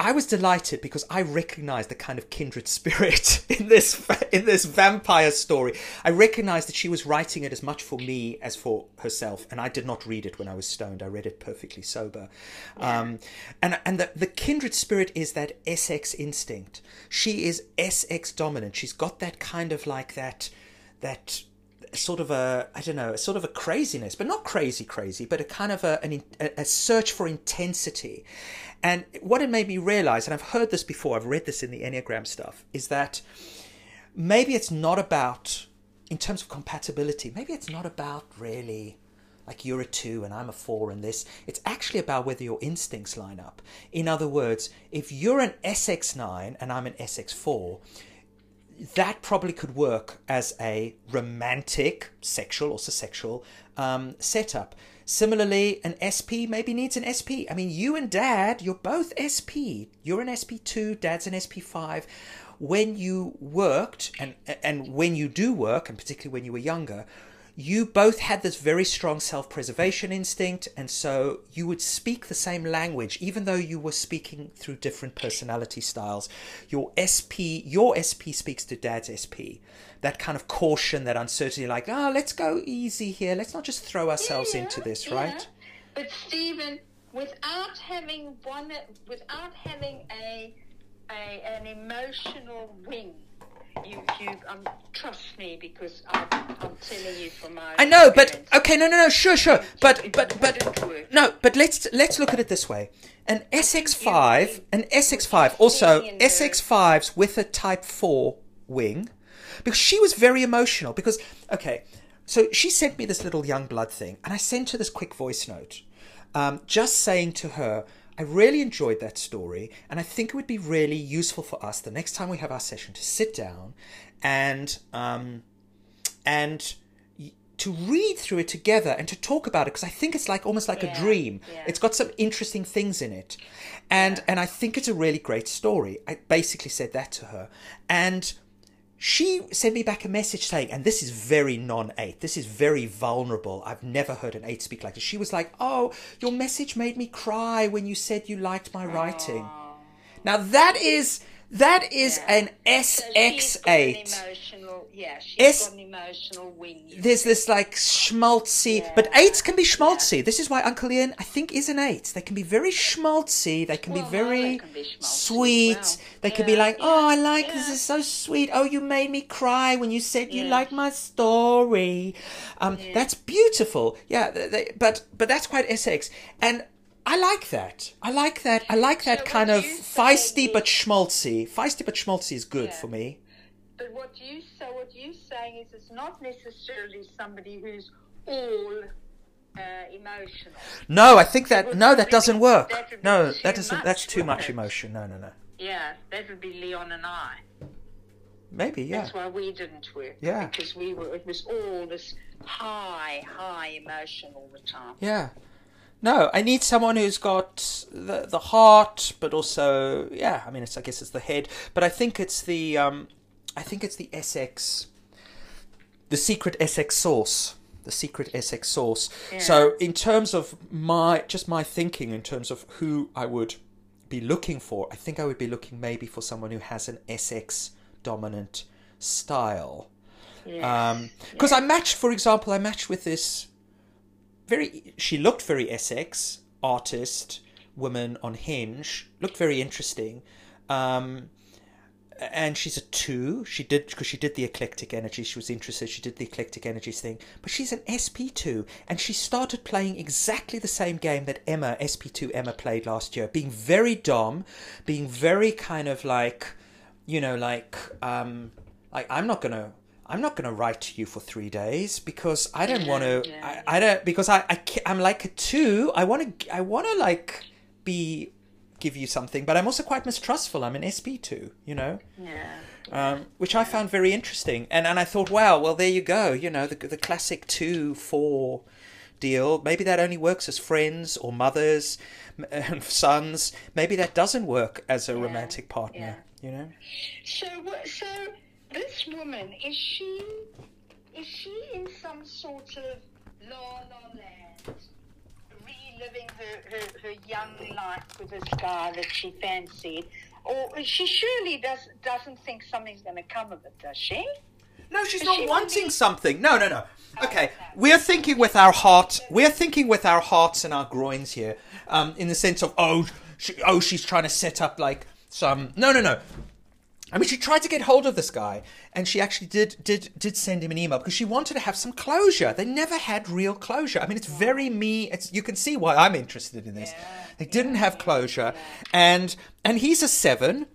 I was delighted because I recognized the kind of kindred spirit <laughs> in this in this vampire story. I recognized that she was writing it as much for me as for herself, and I did not read it when I was stoned. I read it perfectly sober. Um, and and the, the kindred spirit is that SX instinct. She is SX dominant. She's got that kind of like that that sort of a I don't know, a sort of a craziness, but not crazy crazy, but a kind of a an, a, a search for intensity. And what it made me realize, and I've heard this before, I've read this in the Enneagram stuff, is that maybe it's not about in terms of compatibility, maybe it's not about really like you're a two and I'm a four and this. It's actually about whether your instincts line up. In other words, if you're an SX9 and I'm an SX4, that probably could work as a romantic, sexual, also sexual um, setup. Similarly, an SP maybe needs an SP. I mean, you and dad, you're both SP. You're an SP2, dad's an SP5. When you worked, and, and when you do work, and particularly when you were younger, you both had this very strong self preservation instinct, and so you would speak the same language, even though you were speaking through different personality styles. Your SP, your SP speaks to dad's SP. That kind of caution, that uncertainty, like, ah, let's go easy here. Let's not just throw ourselves Yeah, into this, yeah. right? But Stephen, without having one, without having a, a an emotional wing, you you um, trust me because I'm, I'm telling you from my. I know, but okay, no, no, no, sure, sure, but It but but no, but let's let's look at it this way: an SX5, an SX5, also seeing in her- SX5s with a Type Four wing, because she was very emotional. Because okay, so she sent me this little young blood thing, and I sent her this quick voice note, um, just saying to her. I really enjoyed that story, and I think it would be really useful for us the next time we have our session to sit down and um, and to read through it together and to talk about it because I think it's like almost like a dream. yeah. It's got some interesting things in it, and and I think it's a really great story. I basically said that to her, and she sent me back a message saying, and this is very non eight. This is very vulnerable. I've never heard an eight speak like this. She was like, "Oh, your message made me cry when you said you liked my writing." Now that is that is Yeah. an So she's got an SX8 emotional, yeah, she's S- emotional wing. there's see. this like schmaltzy, but eights can be schmaltzy. This is why Uncle Ian, I think, is an eight. They can be very schmaltzy. They can Well, be very can be sweet. well. They can be Yeah, like, oh, I yeah, like this yeah. is so sweet. Oh, you made me cry when you said you Yeah. liked my story. Um, That's beautiful. Yeah, they- but but that's quite SX and. I like that. I like that. I like that So kind of feisty but schmaltzy. Feisty but schmaltzy is good Yeah. for me. But what you so what you're saying is it's not necessarily somebody who's all uh, emotional. No, I think that no, that doesn't work. that No, that doesn't. much, That's too much it? emotion. No, no, no. Yeah, that would be Leon and I. Maybe, yeah. That's why we didn't work. Yeah. Because we were it was all this high, high emotion all the time. Yeah. No, I need someone who's got the the heart, but also, yeah. I mean, it's I guess it's the head, but I think it's the um, I think it's the SX, the secret SX source, the secret SX sauce. So, in terms of my just my thinking, in terms of who I would be looking for, I think I would be looking maybe for someone who has an SX dominant style. Yeah. Because I matched, for example, I matched with this very. She looked very SX artist woman on Hinge. Looked very interesting. Um, and she's a two. She did because she did the eclectic energy. She was interested. She did the eclectic energies thing, but she's an SP two, and she started playing exactly the same game that Emma SP two Emma played last year, being very dom, being very kind of like, you know, like um, like I'm not gonna. I'm not going to write to you for three days because I don't want to. Yeah. I, I don't because I, I I'm like a two. I want to. I want to like be give you something, but I'm also quite mistrustful. I'm an SP two. You know Yeah. um, which I found very interesting. And and I thought, wow, well there you go. You know, the the classic two four deal. Maybe that only works as friends or mothers <laughs> and sons. Maybe that doesn't work as a romantic partner. You know. So, what- so this woman is she? Is she in some sort of la la land, reliving her, her, her young life with this guy that she fancied, or she surely does doesn't think something's going to come of it, does she? No, she's Is not she wanting really- something. No, no, no. Okay, okay. we're thinking with our heart. We're thinking with our hearts and our groins here, um, in the sense of oh, she, oh, she's trying to set up like some. No, no, no. I mean, she tried to get hold of this guy, and she actually did did did send him an email because she wanted to have some closure. They never had real closure. I mean, it's very me. It's you can see why I'm interested in this. They didn't have closure, and and he's a seven,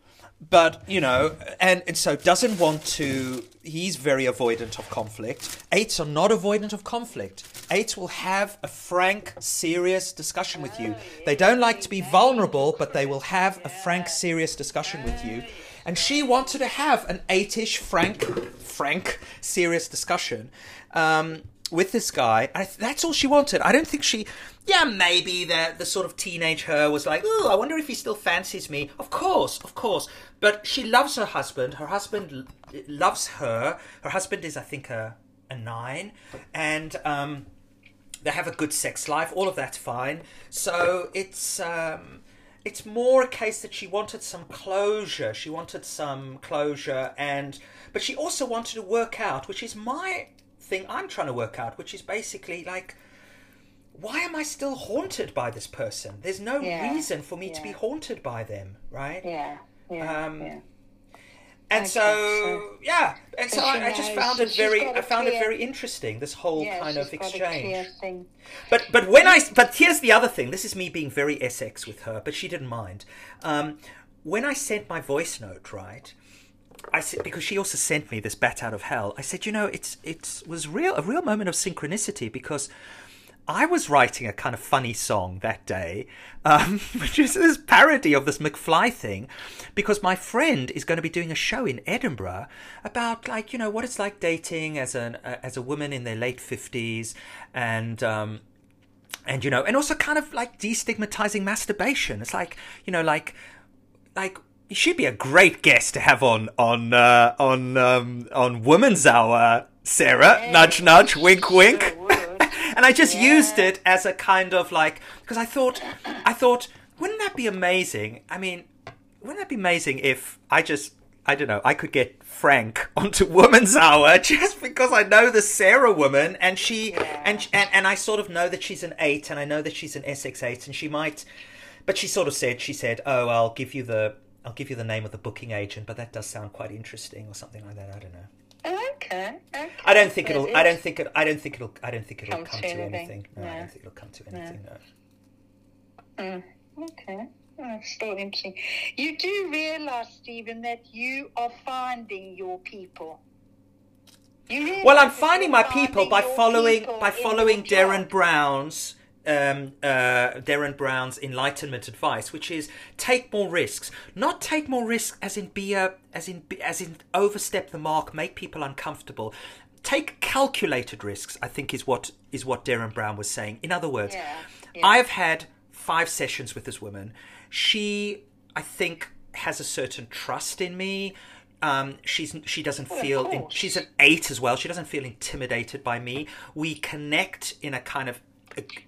but you know, and, and so doesn't want to. He's very avoidant of conflict. Eights are not avoidant of conflict. Eights will have a frank, serious discussion with you. Oh, they don't like to be vulnerable, but they will have a frank, serious discussion with you and she wanted to have an eight-ish frank, frank, serious discussion um, with this guy. I, that's all she wanted. I don't think she. Yeah, maybe the the sort of teenage her was like, oh, I wonder if he still fancies me. Of course, of course. But she loves her husband. Her husband l- loves her. Her husband is, I think, a a nine, and. Um, they have a good sex life. All of that's fine. So it's um, it's more a case that she wanted some closure. She wanted some closure, and but she also wanted to work out, which is my thing. I'm trying to work out, which is basically like, why am I still haunted by this person? There's no Yeah, reason for me to be haunted by them, right? Yeah. Yeah. Um, yeah. And Okay, so, so- yeah, and so I, I just found it very. I found it very interesting. This whole Yeah, kind of clear exchange. But but when I but here's the other thing. This is me being very SX with her, but she didn't mind. Um, when I sent my voice note, right? I said because she also sent me this bat out of hell. I said, you know, it's it was real a real moment of synchronicity because I was writing a kind of funny song that day, um, <laughs> which is this parody of this McFly thing, because my friend is going to be doing a show in Edinburgh about like you know what it's like dating as an uh, as a woman in their late fifties, and um, and you know, and also kind of like destigmatizing masturbation. It's like you know, like like she'd be a great guest to have on on uh, on um, on Woman's Hour, Sarah. nudge, nudge, wink, wink. And I just Yeah. used it as a kind of like because I thought I thought wouldn't that be amazing? I mean, wouldn't that be amazing if I just I don't know I could get Frank <laughs> onto Woman's Hour <laughs> just because I know the Sarah woman and she and, and and I sort of know that she's an eight and I know that she's an SX8 and she might, but she sort of said she said oh I'll give you the I'll give you the name of the booking agent but that does sound quite interesting or something like that I don't know. Okay. okay. I don't think it'll. I don't think it. I don't think it'll. I don't think it'll Come come to anything. anything. No, I don't think it'll come to anything. No. Mm, okay. Oh, still interesting. You do realise, Stephen, that you are finding your people. You Well, I'm finding my people by following people by following Derren. Brown's um, uh, Derren Brown's enlightenment advice, which is take more risks. Not take more risks as in be a as in be, as in overstep the mark, make people uncomfortable. Take calculated risks. I think is what is what Derren Brown was saying. In other words, Yeah, yeah. I've had five sessions with this woman. She, I think, has a certain trust in me. Um, she's she doesn't Well, feel in, she's an eight as well. She doesn't feel intimidated by me. We connect in a kind of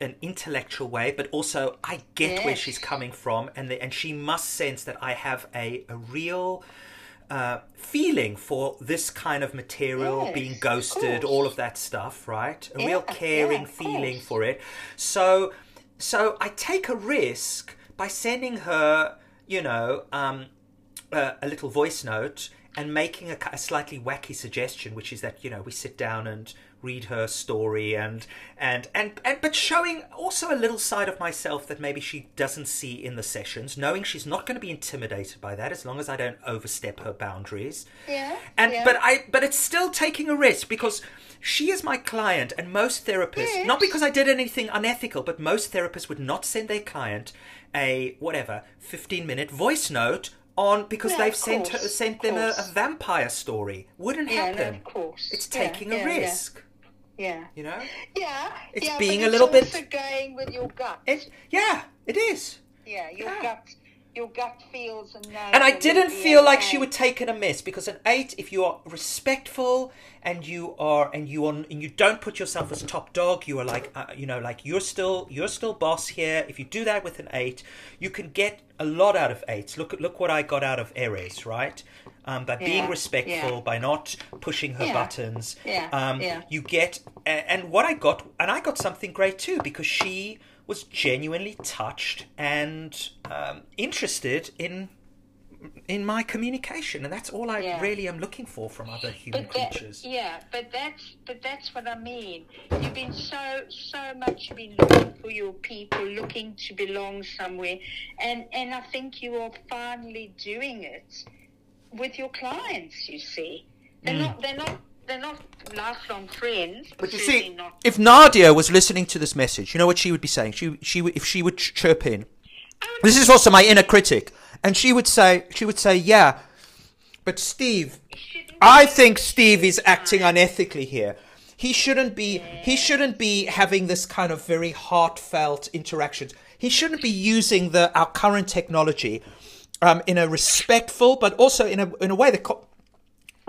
an intellectual way, but also I get where she's coming from, and the, and she must sense that I have a a real. Uh, feeling for this kind of material Yes, being ghosted, course. all of that stuff, right? A real caring yeah, feeling course. for it. So, so I take a risk by sending her, you know, um, uh, a little voice note and making a, a, slightly wacky suggestion, which is that you know we sit down and read her story and and and and but showing also a little side of myself that maybe she doesn't see in the sessions, knowing she's not going to be intimidated by that as long as I don't overstep her boundaries. Yeah. And yeah. but I but it's still taking a risk because she is my client and most therapists Yes. not because I did anything unethical, but most therapists would not send their client a whatever 15 minute voice note on because No, they've sent her, sent them a, a vampire story. Wouldn't Yeah, no, happen. of course. It's taking yeah, a yeah. risk. Yeah. You know? Yeah. It's being a little bit- going with your gut. It, yeah, it is. yeah, your gut. Your gut feels and. And I didn't feel like she would take it amiss because an eight, if you are respectful and you are and you are and you don't put yourself as top dog, you are like uh, you know like you're still you're still boss here. If you do that with an eight, you can get a lot out of eights. Look look what I got out of Aries, right? Um, by being Yeah, respectful, yeah. by not pushing her Yeah, buttons, yeah, um, yeah. you get and what I got, and I got something great too because she was genuinely touched and um, interested in in my communication, and that's all I Yeah. really am looking for from other human But that, creatures. yeah, but that's but that's what I mean. You've been so so much been looking for your people, looking to belong somewhere, and and I think you are finally doing it with your clients. You see, they're Mm. not they're not they're not lifelong friends. But you see, not. if Nadia was listening to this message, you know what she would be saying. She she would if she would ch- chirp in. This is also my inner critic, and she would say she would say, "Yeah, but Steve, I think Steve is acting unethically here. He shouldn't be. He shouldn't be having this kind of very heartfelt interactions. He shouldn't be using the our current technology um, in a respectful, but also in a in a way that." Co-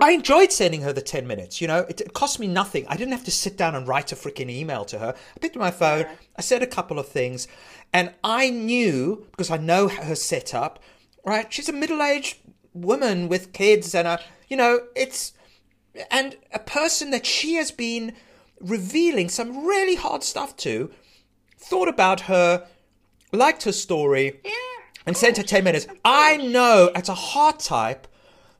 I enjoyed sending her the 10 minutes. You know, it, it cost me nothing. I didn't have to sit down and write a freaking email to her. I picked up my phone, I said a couple of things, and I knew, because I know her setup, right? She's a middle aged woman with kids, and a, you know, it's, and a person that she has been revealing some really hard stuff to, thought about her, liked her story, Yeah. and sent her 10 minutes. I know as a heart type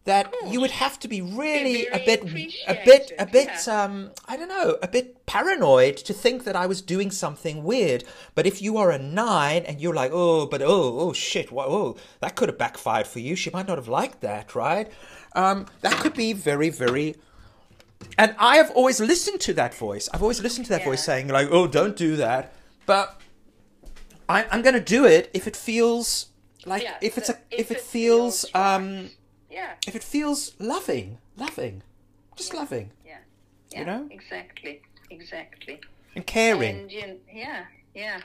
that you would have to be really a bit a bit a bit yeah. um I don't know, a bit paranoid to think that I was doing something weird. But if you are a 9 and you're like, "Oh, but oh, oh shit, wha- oh, that could have backfired for you. She might not have liked that, right?" Um that could be very very and I have always listened to that voice. I've always listened to that Yeah. voice saying like, "Oh, don't do that." But I, I'm going to do it if it feels like Yeah, if it's a if, if it feels feels um Yeah. if it feels loving, loving, just loving Yeah. You know? Exactly. Exactly. and caring. And you know, yeah, yeah,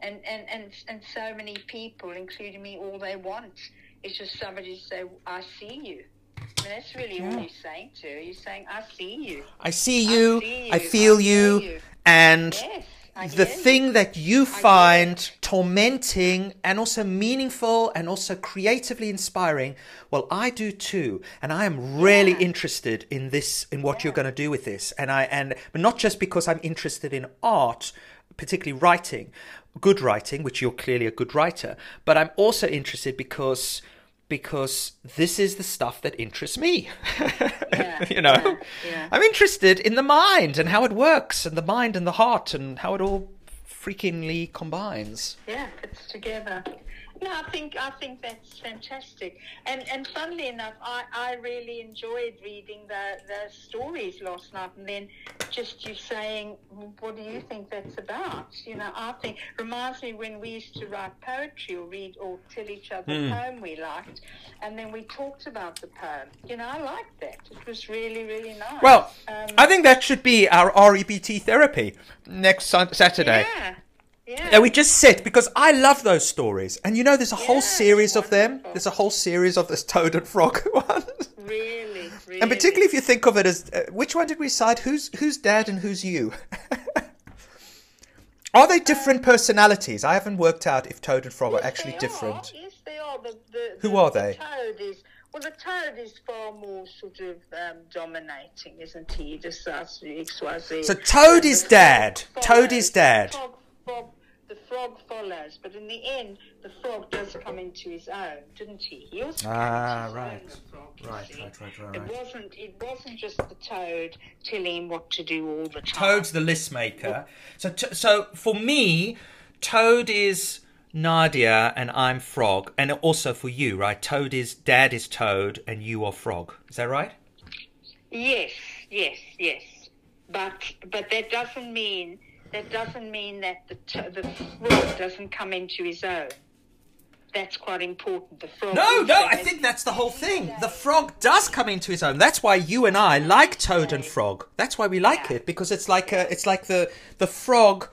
and and and and so many people, including me, all they want is just somebody to say, "I see you." And that's really all you're saying to her. You're saying, "I see you." I see you, see I feel I you, you. and Yes. The thing that you find tormenting and also meaningful and also creatively inspiring, well, I do too, and I am really Yeah. interested in this, in what you're going to do with this, and I and but not just because I'm interested in art, particularly writing, good writing, which you're clearly a good writer, but I'm also interested because because this is the stuff that interests me. <laughs> Yeah, <laughs> you know, yeah, yeah. I'm interested in the mind and how it works, and the mind and the heart, and how it all freakingly combines. yeah, it's together. No, I think I think that's fantastic. And and funnily enough, I, I really enjoyed reading the the stories last night, and then just you saying, what do you think that's about? You know, I think reminds me when we used to write poetry or read or tell each other a poem we liked, and then we talked about the poem. You know, I liked that. It was really really nice. Well, Um, I think that should be our REBT therapy next Saturday. yeah, yeah. And we just sit because I love those stories, and you know, there's a whole Yeah, series of them. There's a whole series of this Toad and Frog <laughs> one. really, really. And particularly if you think of it as uh, which one did we decide? Who's who's dad and who's you? <laughs> are they different personalities? I haven't worked out if Toad and Frog are actually different. Are. Yes, they are. The, the, Who the, are the they? toad is well. The toad is far more sort of um, dominating, isn't he? Decides to X, Y, Z. So Toad is dad. Toad is dad. Frog, frog, the frog follows, but but in the end, the frog does come into his own, didn't he? He also came Ah, his right. own, the frog, you Right, right, right, right, It wasn't. It wasn't just the toad telling him what to do all the time. Toad's the list maker. So, t- so for me, Toad is Nadia and I'm Frog, and also for you, right? Toad is Dad is Toad and you are Frog. Is that right? Yes, yes, yes. But but that doesn't mean that doesn't mean that the t- the frog doesn't come into his own. That's quite important. The frog. No, no, I think that's the whole thing. The frog does come into his own. That's why you and I like Toad and Frog. That's why we like Yeah. it because it's like a, it's like the the frog.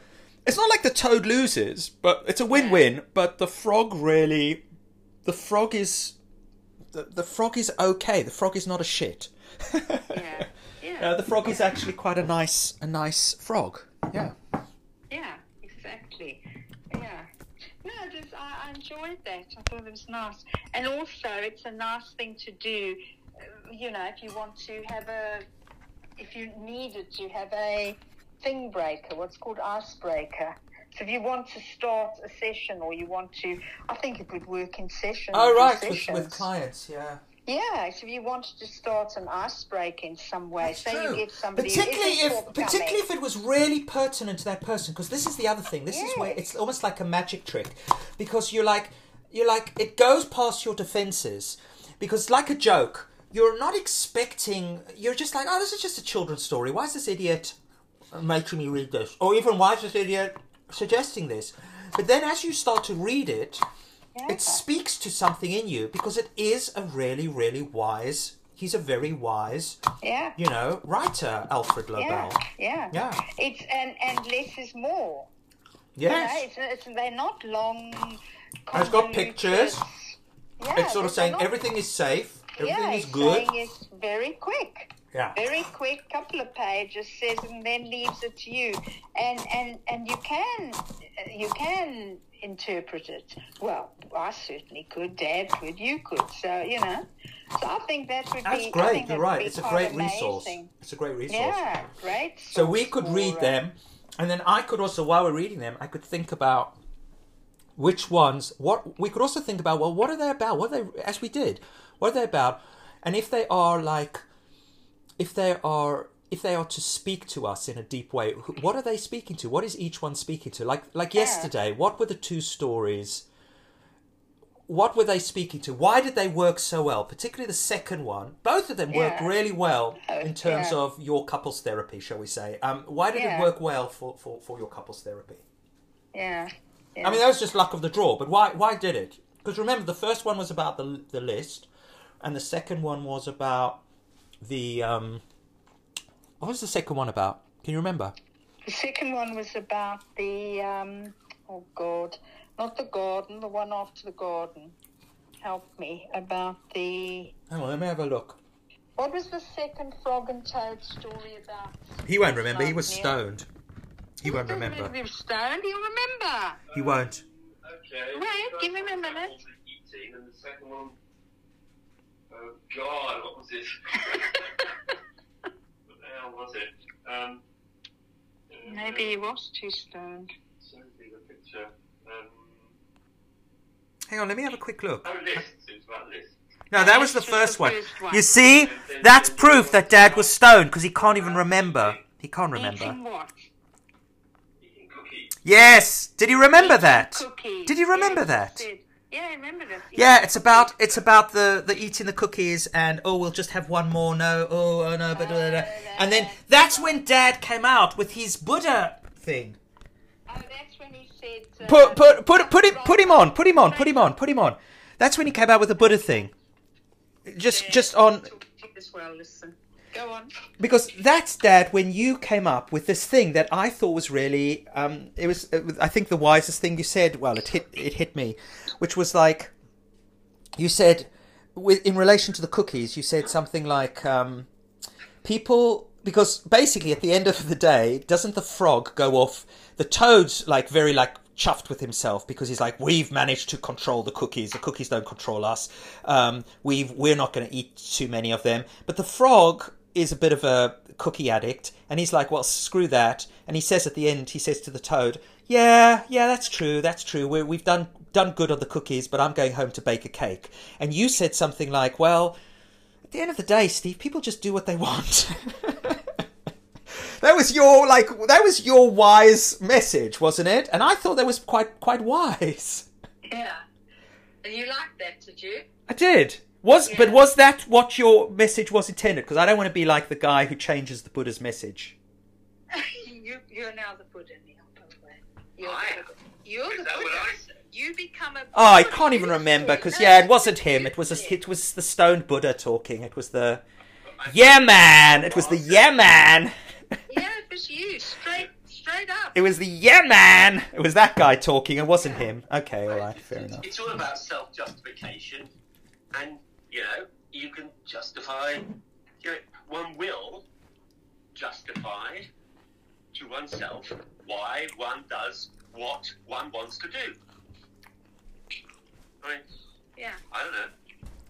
It's not like the Toad loses, but it's a win-win. But the frog really, the frog is, the, the frog is okay. The frog is not a shit. <laughs> Yeah, yeah, Uh, the frog is actually quite a nice, a nice frog. Yeah. yeah, exactly. Yeah. No, I, I enjoyed that. I thought it was nice, and also it's a nice thing to do. uh, You know, if you want to have a, if you needed to have a thing breaker, what's called icebreaker. So if you want to start a session or you want to, I think it would work in sessions. Oh right, with, with clients, yeah. Yeah, so if you wanted to start an icebreaker in some way, That's say true. you get somebody, particularly if, particularly if it was really pertinent to that person, because this is the other thing. This is where it's almost like a magic trick, because you're like, you're like, it goes past your defenses, because like a joke, you're not expecting. You're just like, oh, this is just a children's story. Why is this idiot making me read this? Or even why is this idiot suggesting this? But then as you start to read it, Yeah. it speaks to something in you because it is a really, really wise. He's a very wise yeah, you know, writer Alfred Lobel. yeah, yeah, Yeah. It's and and less is more. Yes. You know, it's, it's, they're not long. It's got pictures. Yeah, it's sort of saying not- everything is safe, everything yeah, is good. it's very quick. Yeah. very quick couple of pages says and then leaves it to you and and and you can you can interpret it well i certainly could dad could you could so you know so i think that would That's be I great. You're right. It's a great resource. It's a great resource. yeah great So we could read uh, them, and then I could also, while we're reading them, I could think about which ones. What we could also think about. Well, what are they about? What are they as we did? What are they about? And if they are like, if they are. If they are to speak to us in a deep way, what are they speaking to? What is each one speaking to? Like, like Yeah. yesterday, what were the two stories? What were they speaking to? Why did they work so well? Particularly the second one. Both of them worked Yeah. really well Oh, in terms yeah. of your couples therapy, shall we say? Um, why did it work well for, for, for your couples therapy? yeah, yeah. I mean, that was just luck of the draw, but why why did it? Because remember, the first one was about the the list, and the second one was about the um. What was the second one about? Can you remember? the second one was about the um oh god not the garden the one after the garden help me about the Hang on, let me have a look. What was the second frog and toad story about? He won't remember. He was stoned. He won't remember. He was stoned. He'll remember. He won't. Okay. Wait, give first him a minute. Eating, and the second one. Oh God, what was it? <laughs> what the hell was it? Um, uh, Maybe he was too stoned. Send me the picture. Um, Hang on, let me have a quick look. oh, lists. It was about lists. No, that was the first one. You see, that's proof that Dad was stoned because he can't even remember. He can't remember. Eating what? Eating cookies. Yes. Did he remember that? Cookies. Did you remember Yes, that? he said. Yeah, I remember that. Yeah, it's about it's about the the eating the cookies and oh we'll just have one more no oh, oh no but blah, blah, blah. and then that's when Dad came out with his Buddha thing. Oh, that's when he said. Uh, Put put put put him put him on put him on put him on put him on. That's when he came out with the Buddha thing. Just just on well. Listen. Go on. because that's dad when you came up with this thing that I thought was really um it was, it was I think the wisest thing you said well it hit it hit me which was like you said with in relation to the cookies you said something like um people because basically at the end of the day doesn't the frog go off the toad's like very like chuffed with himself because he's like we've managed to control the cookies the cookies don't control us um, we've we're not going to eat too many of them but the frog is a bit of a cookie addict and he's like well screw that and he says at the end he says to the toad yeah, yeah, that's true. That's true. we we've done done good on the cookies, but I'm going home to bake a cake. And you said something like, well, at the end of the day, Steve, people just do what they <laughs> want. that was your like that was your wise message, wasn't it? And I thought that was quite quite wise. Yeah. And you liked that, did you? I did. Was but was that what your message was intended? Because I don't want to be like the guy who changes the Buddha's message. <laughs> you, you're now the Buddha, Neil, by the way. You're I the am. Buddha. You're Is the that Buddha. What I said? You become a Oh, I can't even remember because yeah, it wasn't him. It was a, it was the stoned Buddha talking. It was the I- yeah man. It was the yeah man. Yeah, it was you, straight, straight up. It was the yeah man. It was that guy talking. It wasn't him. Okay, all right, fair enough. It's all about self justification, and you know you can justify. You know, one will justify to oneself why one does what one wants to do. I mean, Yeah, I don't know.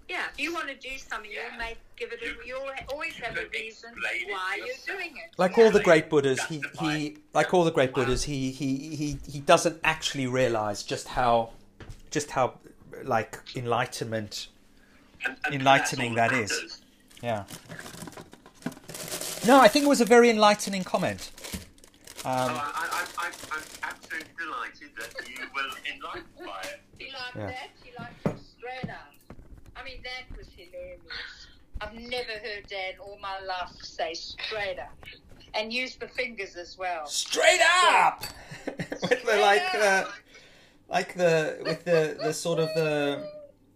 yeah. If you want to do something, Yeah. you'll make, give it. A, You- you'll always have a reason why you're doing it. Like Yeah. all the great Buddhas, he, he like all the great Buddhas, he, he he he doesn't actually realize just how just how like enlightenment And, and Enlightening that's all that is. Yeah. No, I think it was a very enlightening comment. Oh, Um, I, I, I, I'm absolutely delighted that you were enlightened by it. He liked Yeah. that. Mean, that was hilarious. I've never heard Dad all my life say straight up, and use the fingers as well. straight up, <laughs> with the like uh, like the with the the sort of the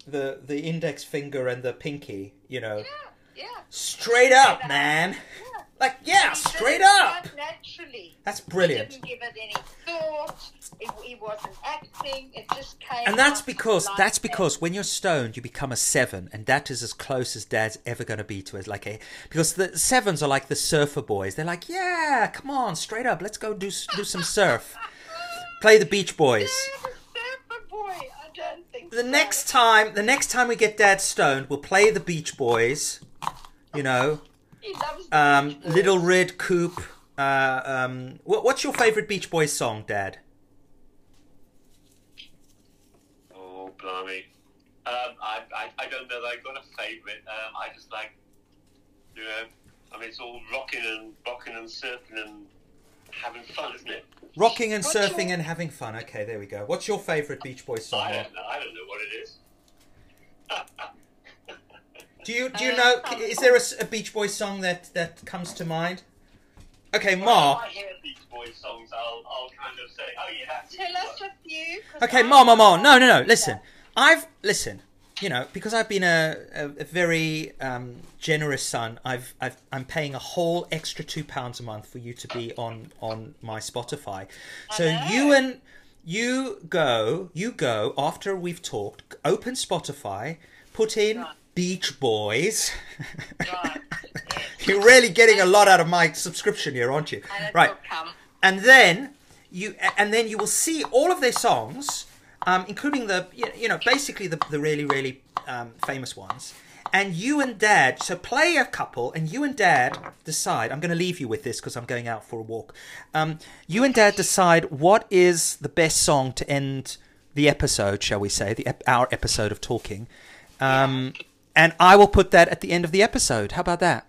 the the index finger and the pinky, you know, Yeah, yeah. straight up, man. Like yeah, He straight up. Naturally. That's He brilliant. didn't give it any thought. It, he wasn't acting. It just came. And that's because like that's that. because when you're stoned, you become a seven, and that is as close as Dad's ever going to be to us. Like a because the sevens are like the surfer boys. They're like, yeah, come on, straight up, let's go do do some surf, play the Beach Boys. The surfer boy. I don't think The so. next time, the next time we get Dad stoned, we'll play the Beach Boys. You know, He um, Little Red Coupe. Uh, um, what, what's your favorite Beach Boys song, Dad? Oh, blimey. Um, I, I, I don't know that I've got a favourite. Um, I just like, you know, I mean, it's all rocking and rocking and surfing and having fun, isn't it? Rocking and What's surfing your- and having fun. Okay, there we go. What's your favorite Beach Boys song? I don't know. I don't know what it is. Do you do you Uh, know? um, Is there a Beach Boys song that that comes to mind? Okay, When Ma. I hear Beach Boys songs, I'll, I'll kind of say, oh yeah. Tell us a few. 'cause Okay, I Ma, Ma, Ma. No, no, no. Listen, I've listen. You know, because I've been a, a, a very um, generous son. I've, I've I'm paying a whole extra two pounds a month for you to be on on my Spotify. So you and you go, you go after we've talked. Open Spotify, put in Right. Beach Boys. <laughs> You're really getting a lot out of my subscription here, aren't you? Right and then you and then you will see all of their songs, um, including the you know basically the the really really um, famous ones. And you and Dad, so play a couple, and you and Dad decide. I'm going to leave you with this because I'm going out for a walk. Um, you and Dad decide what is the best song to end the episode, shall we say, the ep- our episode of talking. Um, and I will put that at the end of the episode. How about that?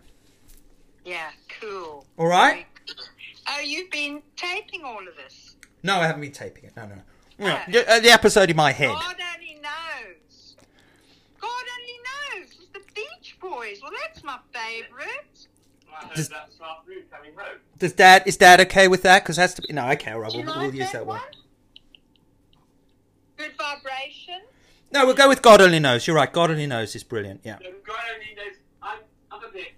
Yeah, cool. All right. Cool. Oh, you've been taping all of this. No, I haven't been taping it. No, no, no. No, Oh. the- uh, the episode in my head. God only knows. God only knows. It's the Beach Boys. Well, that's my favourite. I Does- that this afternoon coming home. Does dad is dad okay with that? Because has to be no. Okay, all right. Do We'll, we'll use that, that one. Good vibration. No, we'll go with God only knows. You're right. God only knows is brilliant. Yeah. The guy only knows I'm, I'm a bit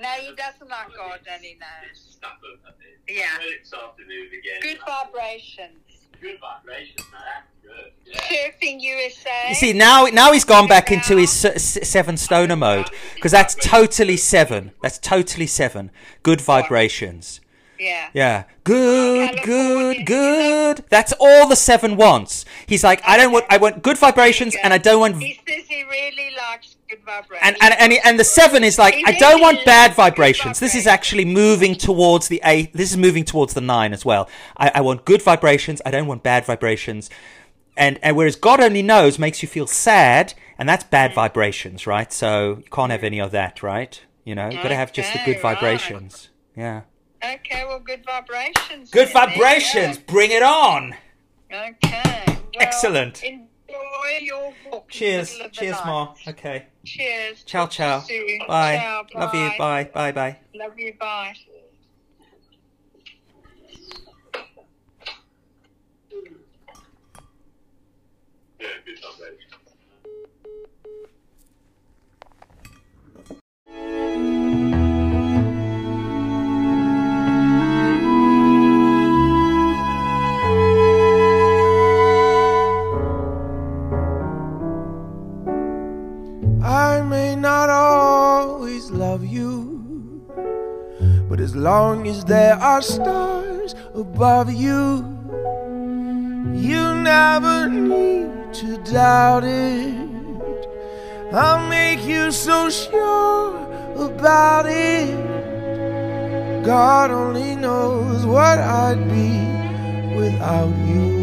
No, he doesn't like God only knows. stubborn a bit. Yeah. I heard it this afternoon again. Good vibrations. Good vibrations, man. Good. Yeah. Surfing USA. You see now, now he's gone back into his s- s- seven stoner mode because that's totally seven. That's totally seven. Good vibrations. Yeah. Yeah. Good, good, good. That's all the seven wants. He's like, I don't want. I want good vibrations, and I don't want. He says he really likes good vibrations. And, and and and the seven is like I don't want bad vibrations. This is actually moving towards the eight. This is moving towards the nine as well. I, I want good vibrations. I don't want bad vibrations. And and whereas God only knows makes you feel sad, and that's bad vibrations, right? So you can't have any of that, right? You know, you've got to have just the good vibrations. Yeah. Okay, well, good vibrations. Good then, there you vibrations. Bring it on. Okay. Well, Excellent. Enjoy your walk. in the Cheers. middle the Cheers, night. Ma. Okay. Cheers. Ciao, Talk to ciao. you. Bye. Love you. Bye. Bye. Bye. Love you. Bye. Yeah, good vibration. I not always love you, but as long as there are stars above you, you never need to doubt it. I'll make you so sure about it. God only knows what I'd be without you.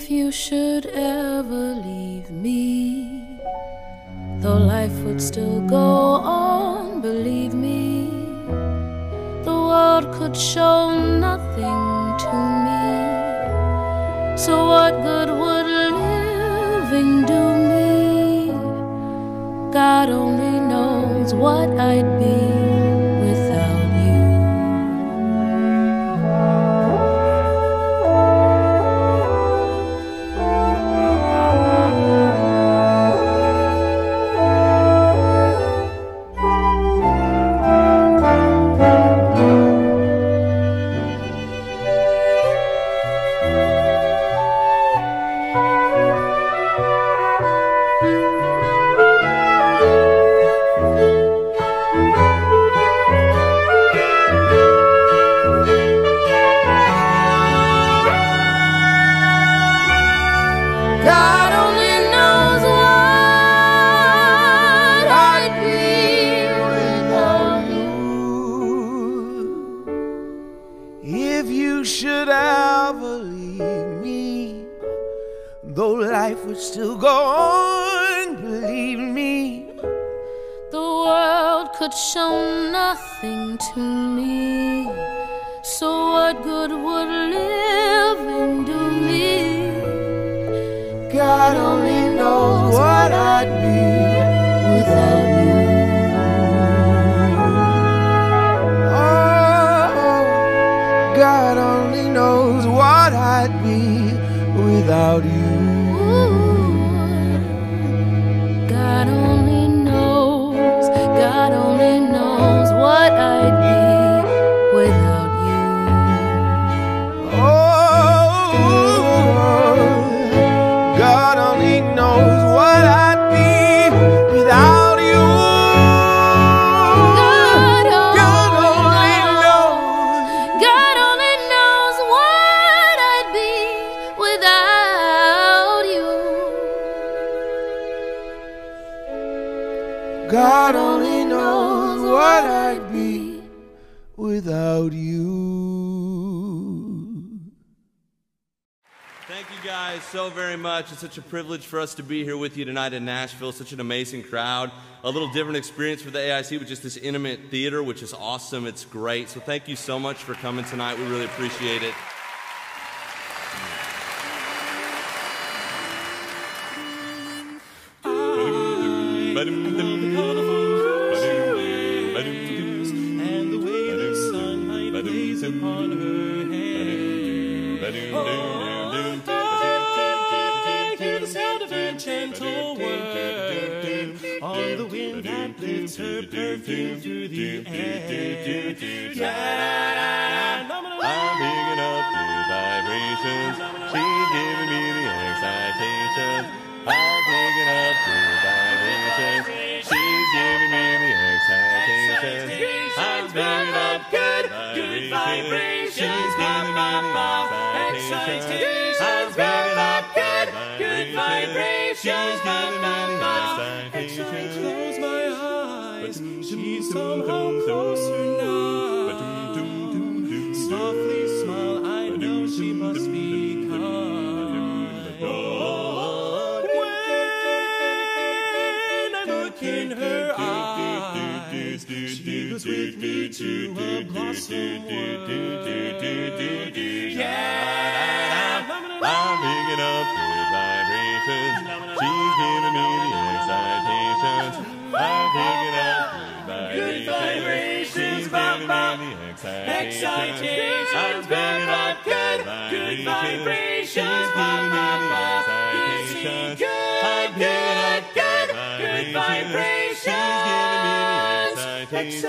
If you should ever leave me, though life would still go on, believe me, the world could show nothing to me. So, what good would living do me? God only knows what I'd be privilege for us to be here with you tonight in Nashville. Such an amazing crowd. A little different experience for the AIC with just this intimate theater, which is awesome. It's great. So thank you so much for coming tonight. We really appreciate it. Somehow closer me